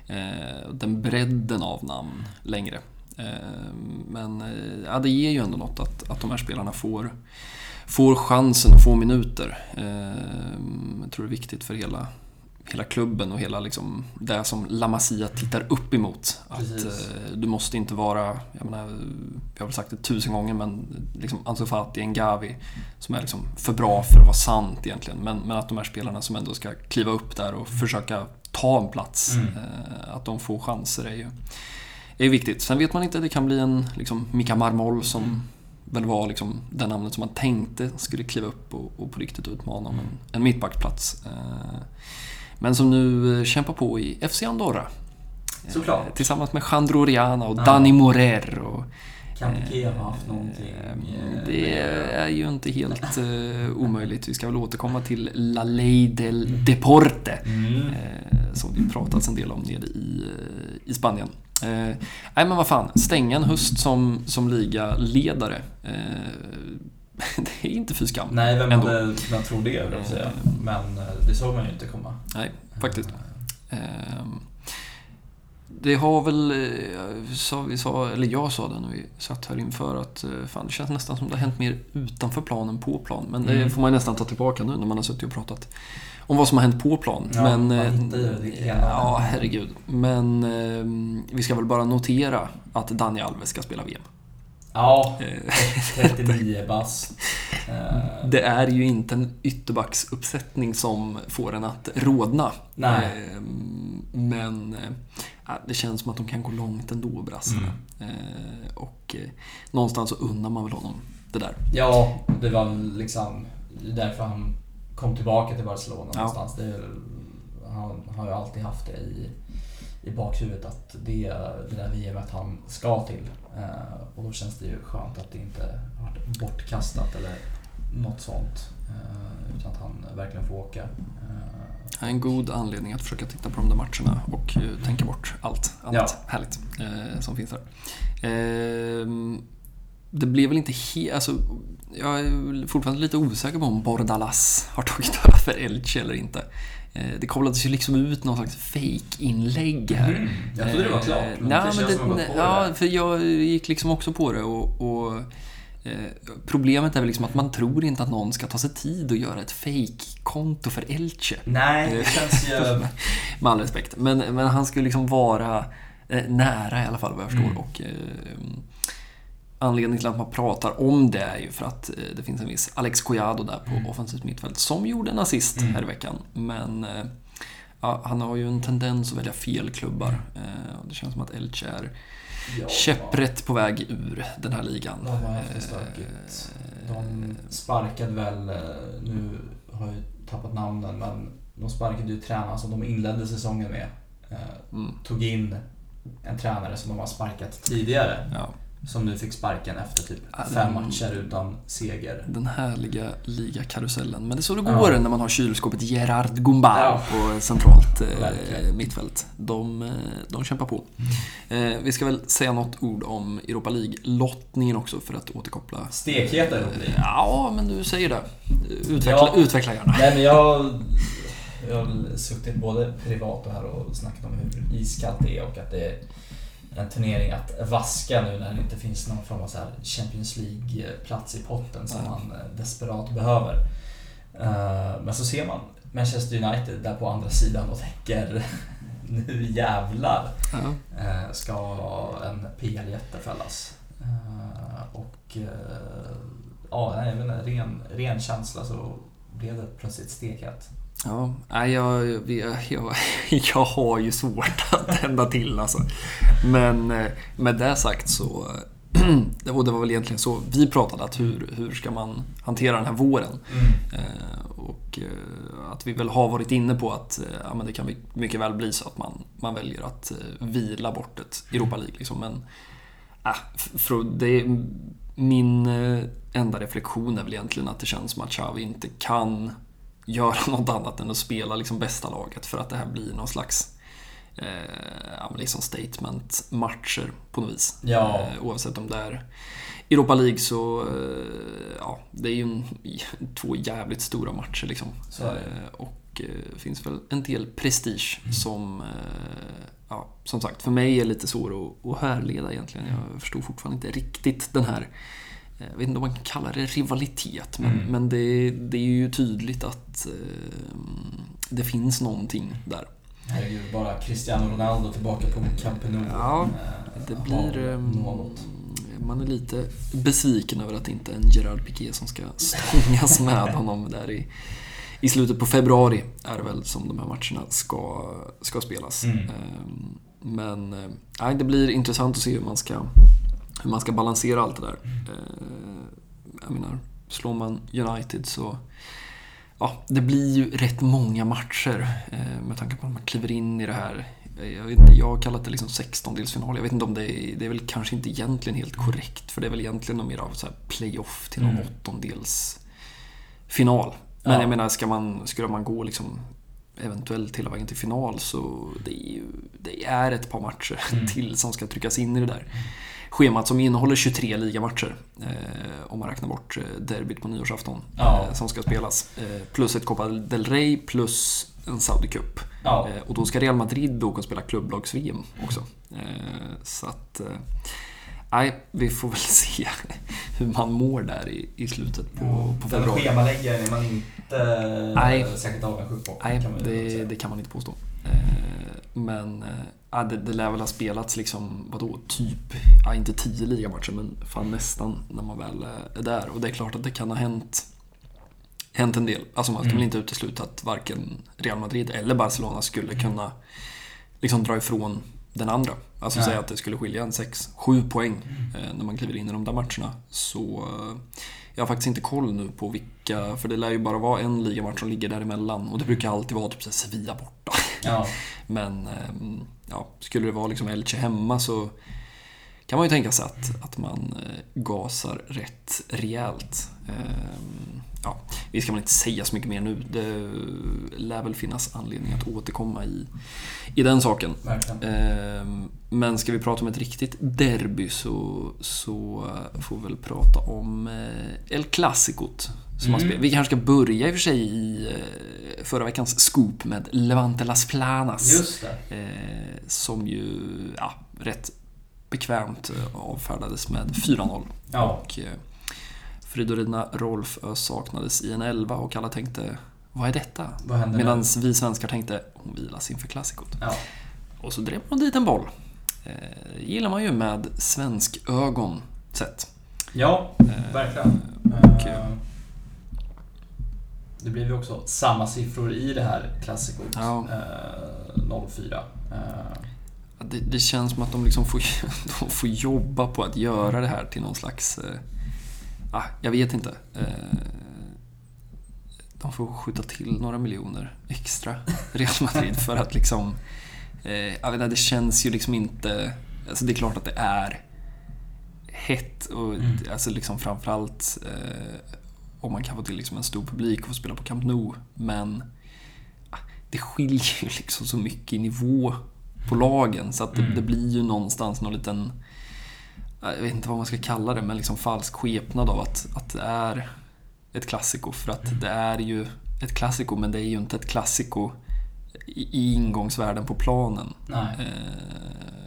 eh, den bredden av namn längre. Eh, men eh, ja, det ger ju ändå något att, att de här spelarna får får chansen och får minuter. Eh, Jag tror det är viktigt för hela, hela klubben och hela liksom, det som La Masia tittar upp emot. Att, eh, du måste inte vara, jag menar, vi har väl sagt det tusen gånger, men liksom Ansu Fati, Ngavi, som är liksom för bra för att vara sant egentligen. Men, men att de här spelarna som ändå ska kliva upp där och försöka ta en plats, Mm. eh, att de får chanser är ju, är viktigt. Sen vet man inte, det kan bli en liksom, Mika Marmol som Mm. väl var liksom det namnet som man tänkte skulle kliva upp och, och på riktigt utmana om en, en mittbackplats. Eh, Men som nu eh, kämpar på i FC Andorra. Eh, Såklart. Tillsammans med Jandro Riana och Ja. Dani Morer. Och, Kan Piqué ha haft någonting? eh, eh, det är ju inte helt eh, omöjligt. Vi ska väl återkomma till La Ley del Deporte. Mm. Eh, som det pratats en del om nere i, eh, i Spanien. Eh, nej men vad fan, stänga en höst som, som ligaledare. Eh, (laughs) det är inte fy skam. Nej, vem Ändå. hade kunnat tro det, vill jag säga. Men eh, det såg man ju inte komma. Nej, faktiskt. Ehm, Det har väl, eh, sa, vi sa, eller jag sa det när vi satt här inför att eh, fan, det känns nästan som det har hänt mer utanför plan än på plan. Men det Mm. får man nästan ta tillbaka nu när man har suttit och pratat om vad som har hänt på plan. Ja, men, eh, det. Ja, herregud. Men eh, vi ska väl bara notera att Dani Alves ska spela VM. Ja, Eh, 39 (laughs) bast. Eh, Det är ju inte en ytterbacksuppsättning som får en att rodna. Nej. Eh, Men eh, det känns som att de kan gå långt ändå, brassarna. Mm. Och någonstans så unnar man väl honom det där. Ja, det var liksom därför han kom tillbaka till Barcelona Ja. någonstans. Det är, han har ju alltid haft det i, i bakhuvudet att det är det där VMet han ska till. Eh, och då känns det ju skönt att det inte har varit bortkastat eller något sånt. Eh, utan att han verkligen får åka. Eh, En god anledning att försöka titta på de där matcherna och tänka bort allt annat härligt eh, som finns där. Det blev väl inte helt... Alltså, jag är fortfarande lite osäker på om Bordalas har tagit (laughs) över Elche eller inte. Eh, det kollades ju liksom ut någon slags fake-inlägg här. Mm. Jag trodde det var klart, men nej, känns men att det Ja, där. för jag gick liksom också på det och... och eh, Problemet är väl liksom att man tror inte att någon ska ta sig tid och göra ett fake-konto för Elche. nej, det känns ju... (laughs) Med all respekt. Men, men han skulle liksom vara eh, nära i alla fall vad jag förstår. Mm. Och, eh, anledningen till att man pratar om det är ju för att eh, det finns en viss Alex Collado där på Mm. offensivt mittfält som gjorde en assist Mm. här i veckan. Men eh, ja, han har ju en tendens att välja fel klubbar. Eh, och det känns som att Elche är Ja. käpprätt på väg ur den här ligan. De har haft det stökigt. De sparkade väl, nu har jag ju tappat namnen, men de sparkade ju tränaren som de inledde säsongen med. Mm, Tog in en tränare som de har sparkat tidigare. ja. Som nu fick sparken efter typ Ja, fem den- matcher utan seger. Den härliga ligakarusellen. Men det är så det Ja. går när man har kylskåpet Gerard Gumbau Ja. på centralt eh, mittfält. De, eh, de kämpar på. Eh, vi ska väl säga något ord om Europa League-lottningen också för att återkoppla. Stekheta ihop Eh, Ja, men du säger det. Utveckla, Ja. utveckla gärna. Nej men jag, jag har suttit både privat och här och snackat om hur iskallt det är och att det är en turnering att vaska nu när det inte finns någon form av så Champions League-plats i potten som man eh, desperat behöver. Eh, Men så ser man Manchester United där på andra sidan och tänker (laughs) nu jävlar eh, ska en PL-jätte fällas. Och ja, jag vet inte, ren, ren känsla så blev det plötsligt stekhett. Ja, nej, jag, jag, jag, (laughs) jag har ju svårt att tända till alltså. Men eh, med det sagt så, (clears throat) och det var väl egentligen så vi pratade, att hur, hur ska man hantera den här våren? Eh, Och eh, att vi väl har varit inne på att ja, men det kan mycket väl bli så att man, man väljer att vila bort ett Europa League. Liksom. Men äh, för, det min enda reflektion är väl egentligen att det känns som att Xavi inte kan göra (laughs) något annat än att spela liksom bästa laget för att det här blir någon slags eh, liksom statement-matcher på något vis. Ja. Eh, oavsett om det är Europa League så, eh, ja, det är ju en, (laughs) två jävligt stora matcher liksom. Eh, och eh, finns väl en del prestige som, eh, ja, som sagt, för mig är lite svår att, att härleda egentligen. Jag förstår fortfarande inte riktigt den här jag vet inte om man kan kalla det rivalitet, men, Mm. men det, det är ju tydligt att, eh, det finns någonting där. Herregud, bara Cristiano Ronaldo tillbaka på Camp Nou. Ja, eh, Det blir... ehm, något. Man är lite besviken över att det inte är en Gerard Piqué som ska (laughs) stångas med honom där i, i slutet på februari är det väl som de här matcherna ska, ska spelas. Mm. Ehm, Men eh, nej, det blir intressant att se hur man ska, hur man ska balansera allt det där. Eh, Jag menar, slår man United så... Ja, det blir ju rätt många matcher eh, med tanke på att man kliver in i det här. Eh, Jag, inte, jag har kallat det liksom 16-delsfinal. Jag vet inte om det är, det är väl kanske inte egentligen helt korrekt. För det är väl egentligen mer av så här playoff till någon Mm. åttondelsfinal. Men Ja. jag menar, ska man, ska man gå liksom eventuellt hela vägen till final så det är, ju, det är ett par matcher Mm. till som ska tryckas in i det där schemat som innehåller 23 ligamatcher. Eh, om man räknar bort eh, derbyt på nyårsafton Ja. eh, som ska spelas. Eh, plus ett Copa del Rey plus en Saudi Cup. Ja, Eh, och då ska Real Madrid åka och spela klubblags-VM också. Eh, så att... Nej, vi får väl (laughs) se hur man mår där i, i slutet på, på Den februari. schemaläggaren är man inte Nej. särskilt avundsjuk på. Nej, kan man ju det, det kan man inte påstå. Eh, Men ja, det, det lär väl ha spelats liksom, vadå, typ, ja, inte tio ligamatcher men fan nästan när man väl eh, är där. Och det är klart att det kan ha hänt, hänt en del. Alltså man kan Mm. väl inte utesluta att varken Real Madrid eller Barcelona skulle kunna liksom dra ifrån den andra. Alltså Nej. säga att det skulle skilja en 6-7 poäng Mm. eh, när man kliver in i de där matcherna. Så eh, jag har faktiskt inte koll nu på vilka, för det lär ju bara vara en ligamatch som ligger däremellan. Och det brukar alltid vara typ så Sevilla borta. Ja, (laughs) Men ehm, ja, skulle det vara liksom Elche hemma så kan man ju tänka sig att, att man eh, gasar rätt rejält. Ehm, ja, vi ska väl inte säga så mycket mer nu. Det lär väl finnas anledning att återkomma i, i den saken. verkligen. Ehm, Men ska vi prata om ett riktigt derby så, så får vi väl prata om eh, El Clasicot. Som Mm. Vi kanske ska börja i och för sig i eh, förra veckans scoop med Levante Las Planas. Som ju ja, rätt bekvämt eh, avfärdades med 4-0. Ja, Och eh, Fridolina Rolfö saknades i en elva och alla tänkte vad är detta? Medan vi svenskar tänkte hon vilas inför klassikot. Ja. Och så drev hon dit en boll. Eh, gillar man ju med svensk ögon sett. ja, Eh, verkligen. och, Eh, Det blev ju också samma siffror i det här klassikot. Ja. Eh, 04. Det, det känns som att de liksom får, (laughs) de får jobba på att göra det här till någon slags... Eh, ah, jag vet inte. Eh, de får skjuta till några miljoner extra, Real Madrid, för att liksom... Eh, jag vet inte, det känns ju liksom inte... Alltså det är klart att det är hett och Mm. alltså liksom framförallt eh, om man kan få till liksom en stor publik och få spela på Camp Nou. Men ah, det skiljer ju liksom så mycket i nivå på lagen så att det, Mm. det blir ju någonstans någon liten, jag vet inte vad man ska kalla det, men liksom falsk skepnad av att, att det är ett klassiko. För att det är ju ett klassiko, men det är ju inte ett klassiko i, i ingångsvärden på planen. nej. Eh.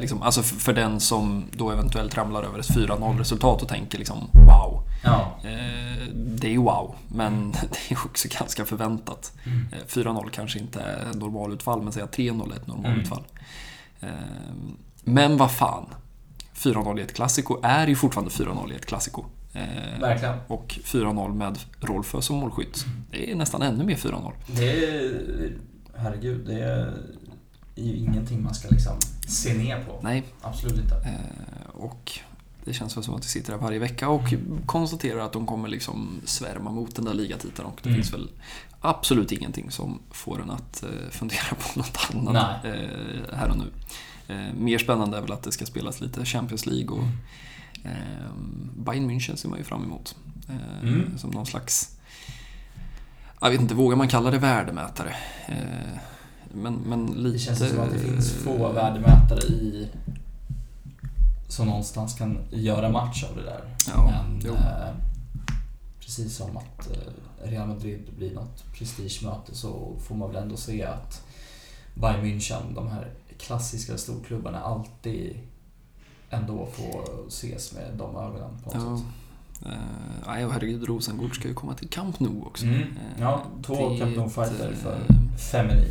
Liksom, alltså för, för den som då eventuellt ramlar över ett 4-0 resultat och tänker liksom wow. Ja. Eh, det är wow, men (laughs) det är också ganska förväntat. Mm. Eh, 4-0 kanske inte är normalutfall, men säga 3-0 är ett normalutfall. Eh, Men vad fan. 4-0 i ett klassiko är ju fortfarande 4-0 i ett klassiko. Eh, Verkligen. Och 4-0 med Rolfö som målskytt. Det är nästan ännu mer 4-0. Det är, herregud, det är ju ingenting man ska liksom se ner på. Nej, Absolut inte. Eh, Och det känns väl som att vi sitter här varje vecka och konstaterar att de kommer liksom svärma mot den där ligatiteln och det Mm. finns väl absolut ingenting som får en att eh, fundera på något annat Nej. eh, här och nu. Eh, Mer spännande är väl att det ska spelas lite Champions League och Bayern München ser man ju fram emot. Mm. Som någon slags, jag vet inte, vågar man kalla det värdemätare? Men, men lite... Det känns som att det finns få värdemätare i som någonstans kan göra match av det där. Ja, Men eh, precis som att eh, Real Madrid blir något prestigemöte så får man väl ändå se att Bayern München, de här klassiska storklubbarna, alltid ändå får ses med de ögonen på något Ja. sätt. Eh, nej, och herregud, Rosengård ska ju komma till Camp Nou också. Mm. Eh, Ja, två det- Camp Nou-fighter eh, för feminin.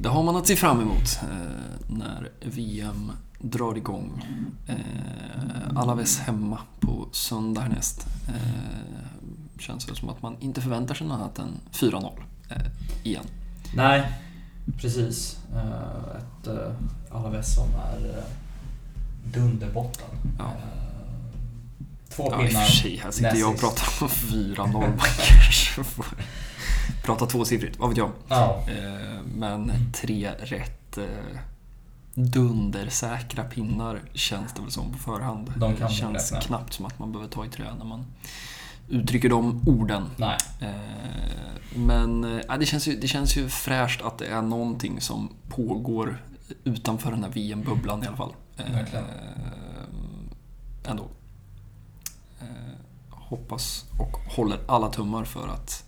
Det har man att se fram emot eh, när VM drar igång. Eh, Alaves hemma på söndag härnäst. Eh, känns väl som att man inte förväntar sig något annat än 4-0 eh, igen. Nej, precis. Eh, Ett Alaves som är dunderbotten. Ja. Två Ja, i och pinnar. för sig, här sitter jag och pratar om 4-0. Man kanske får prata tvåsiffrigt, vad vet jag. Ja, Eh, Men tre rätt eh, dundersäkra pinnar känns det väl som på förhand. De det känns räkna. knappt som att man behöver ta i trä när man uttrycker de orden. nej. Eh, Men ja, det, känns ju, det känns ju fräscht att det är någonting som pågår utanför den här VM-bubblan i alla fall. Verkligen. Ändå. Eh, Hoppas och håller alla tummar för att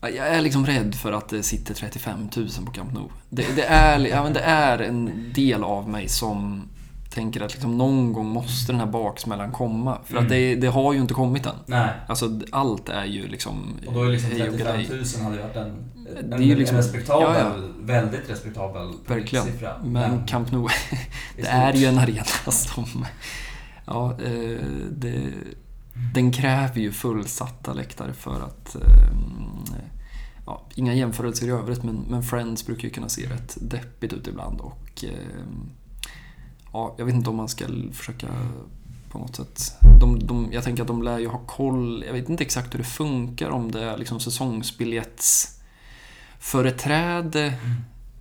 Ja, jag är liksom rädd för att det sitter 35 000 på Camp Nou. Det, det, är, ja, men det är en del av mig som tänker att liksom någon gång måste den här baksmällan komma. För att Mm. det, det har ju inte kommit än. Nej. Alltså allt är ju liksom... Och då är liksom hej och 35 grej. 000 hade ju varit en, en, Det är ju liksom- en respektabel, ja, ja. väldigt respektabel Verkligen. siffra. Men Camp Nou, (laughs) det är ju en arena (laughs) som... Ja, eh, det, den kräver ju fullsatta läktare för att... eh, Ja, inga jämförelser i övrigt, men, men Friends brukar ju kunna se rätt deppigt ut ibland och... eh, Ja, jag vet inte om man ska försöka på något sätt... De, de, jag tänker att de lär ju ha koll. Jag vet inte exakt hur det funkar, om det är liksom säsongsbiljettsföreträde mm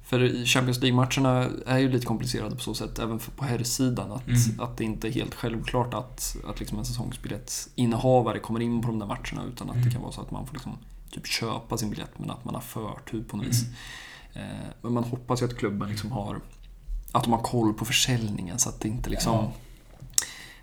för Champions League-matcherna är ju lite komplicerade på så sätt, även på herrsidan. Att, Mm. att det inte är helt självklart att, att liksom en säsongsbiljettsinnehavare kommer in på de där matcherna. Utan att det Mm. kan vara så att man får liksom typ köpa sin biljett, men att man har förtur på något vis. Mm. Eh, men man hoppas ju att klubben liksom har att de har koll på försäljningen så att det inte liksom... Ja.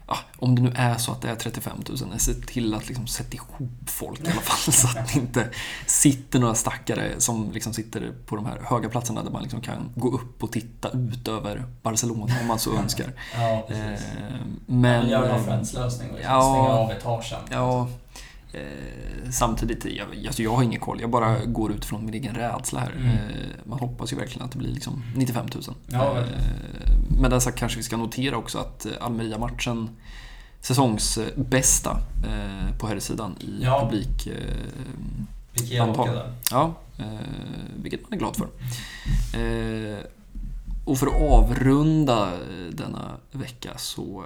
Ja, om det nu är så att det är 35 000, se till att liksom sätta ihop folk i alla fall så att det inte sitter några stackare som liksom sitter på de här höga platserna där man liksom kan gå upp och titta ut över Barcelona om man så önskar. Ja, precis. Eh, Men, men... gör någon Friends-lösning och liksom ja. stänga av etagen. Ja, eh, samtidigt, jag, alltså jag har ingen koll. Jag bara går utifrån min egen rädsla här. Mm. Eh, man hoppas ju verkligen att det blir liksom 95 000. Ja, eh, med det sagt kanske vi ska notera också att eh, Almeria-matchen säsongsbästa eh, på herrsidan i Ja. publik. Eh, Antal. där. ja, eh, vilket man är glad för. Eh, och för att avrunda denna vecka så...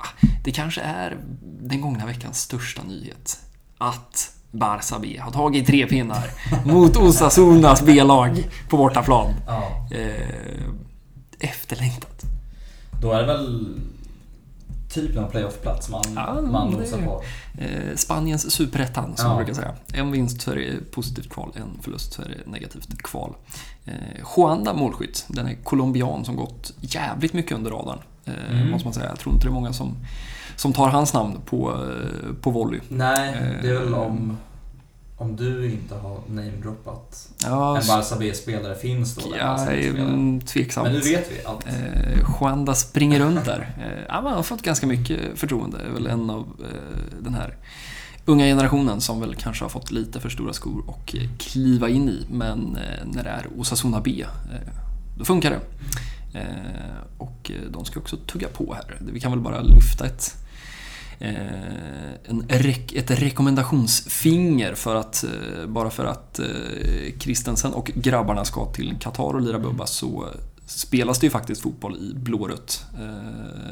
ah, Det kanske är den gångna veckans största nyhet. Att Barça B har tagit tre pinnar (laughs) mot Osasunas B-lag på bortaplan. Ja. Eh, efterlängtat. Då är det väl typ någon playoff-plats man, Ja, man nosar på. Eh, Spaniens superettan, som Ja. man brukar säga. En vinst så är det positivt kval, en förlust så är det negativt kval. Eh, Juanda målskytt, den är colombian som gått jävligt mycket under radarn. Eh, Mm. Måste man säga. Jag tror inte det är många som, som tar hans namn på, eh, på volley. Nej, det är väl Eh, om, om du inte har namedroppat Ja, en Barca B-spelare finns då. ja, är mm, tveksamt. Men nu vet vi allt. Eh, Juanda springer runt där. Eh, ja, man har fått ganska mycket förtroende. Är väl en av eh, den här unga generationen som väl kanske har fått lite för stora skor och eh, kliva in i. Men eh, när det är Osasuna B, eh, då funkar det. Eh, och de ska också tugga på här. Vi kan väl bara lyfta ett eh, en ett rekommendationsfinger för att, eh, bara för att Kristensen Christensen och grabbarna ska till Qatar och lira bubba så spelas det ju faktiskt fotboll i blårött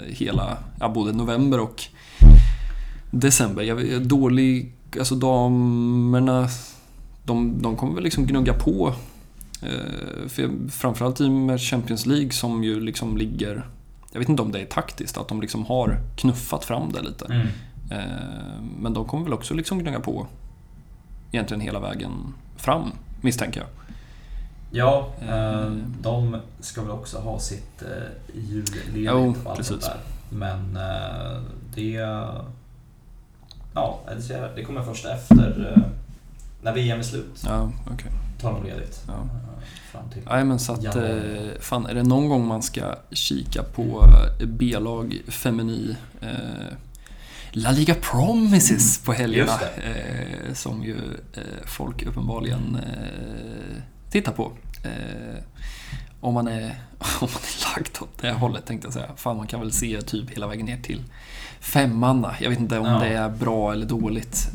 hela, ja, både november och december. Jag är dålig, alltså damerna, de, de kommer väl liksom gnugga på. Eh, för framförallt i med Champions League som ju liksom ligger, jag vet inte om det är taktiskt, att de liksom har knuffat fram det lite. Mm. Eh, Men de kommer väl också liksom gnugga på egentligen hela vägen fram, misstänker jag. Ja, eh, de ska väl också ha sitt julledigt Jo, och allt precis. sånt där. Men det... Ja, det ser- det kommer först efter när VM är slut. Ja, okej. Tar de ledigt. Ja. eh, Fram till. Nej men så att, Januari. eh, fan är det någon gång man ska kika på eh, B-lag, femini, eh, La Liga Promises på helgerna. Eh, som ju eh, folk uppenbarligen eh, tittar på. Om, man är, (laughs) om man är lagd åt det hållet tänkte jag säga. Fan, man kan väl se typ hela vägen ner till femmanna. Jag vet inte om Ja. det är bra eller dåligt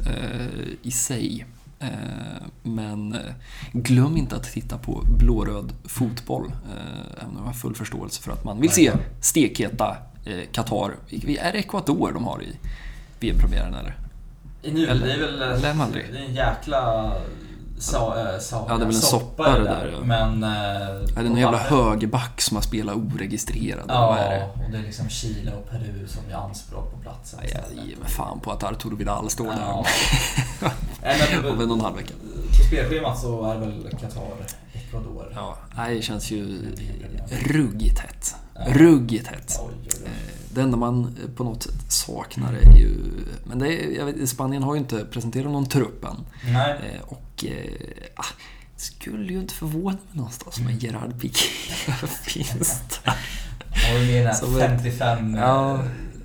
i sig. Eh, men eh, glöm inte att titta på blåröd fotboll. Eh, även om jag har full förståelse för att man vill se stekheta Qatar. Är det Ecuador de har i VM-premiären eller? I nu, Eller- det är väl eller det är en jäkla sa, äh, sa, Ja, det är väl en soppa det där. där, ja. Men... Är det någon jävla högerback som har spelat oregistrerad? är Ja, det? och det är liksom Chile och Peru som gör anspråk på platsen. Ja, Jag ger mig fan på att Arturo Vidal står där Ja. (laughs) om, Nej, men, om och en halv vecka. På spelschemat så är det väl Qatar, Ecuador. Ja, det känns ju ruggigt hett. Ja. Ruggigt hett. Oj, oj, oj. Det enda man eh, på något sätt saknar är ju... Men det är, vet, Spanien har ju inte presenterat någon trupp än. Nej. Eh, Och... Ah, skulle ju inte förvåna mig någonstans med Gerard Piqué (laughs) finns där. Har här ett- 55 Ja.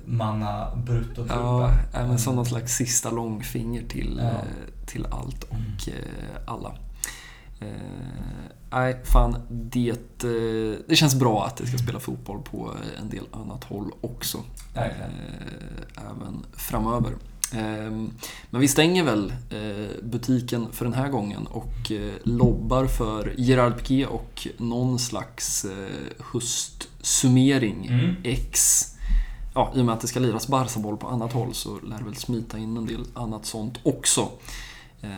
manna bruttotruppen. Ja, äh, men som någon slags sista långfinger till, Ja. till allt och eh, alla. Eh, Nej, fan. Det, eh, det känns bra att det ska spela fotboll på en del annat håll också. Eh, Även framöver. Eh, Men vi stänger väl eh, butiken för den här gången och lobbar för Gerard Piqué och någon slags höstsummering. Mm. X ja, i och med att det ska liras Barca-boll på annat håll så lär det väl smita in en del annat sånt också. Eh,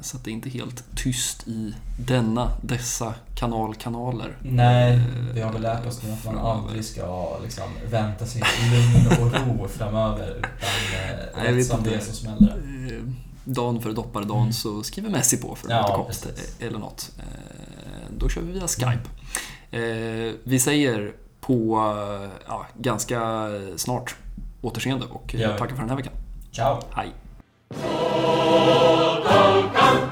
så att det är inte helt tyst i denna, dessa kanalkanaler. Nej, Eh, vi har väl lärt oss nu att man aldrig ska liksom, vänta sig lugn och ro framöver. Utan Nej, eh, vet som det är så smäller. Eh, Dagen före dopparedagen Mm. så skriver Messi på för en Ja, återkomst precis. eh, eller något. Eh, Då kör vi via Skype. Eh, Vi säger på eh, ja, ganska snart återseende och Ja. tackar för den här veckan. Ciao! Hej! Vô công công,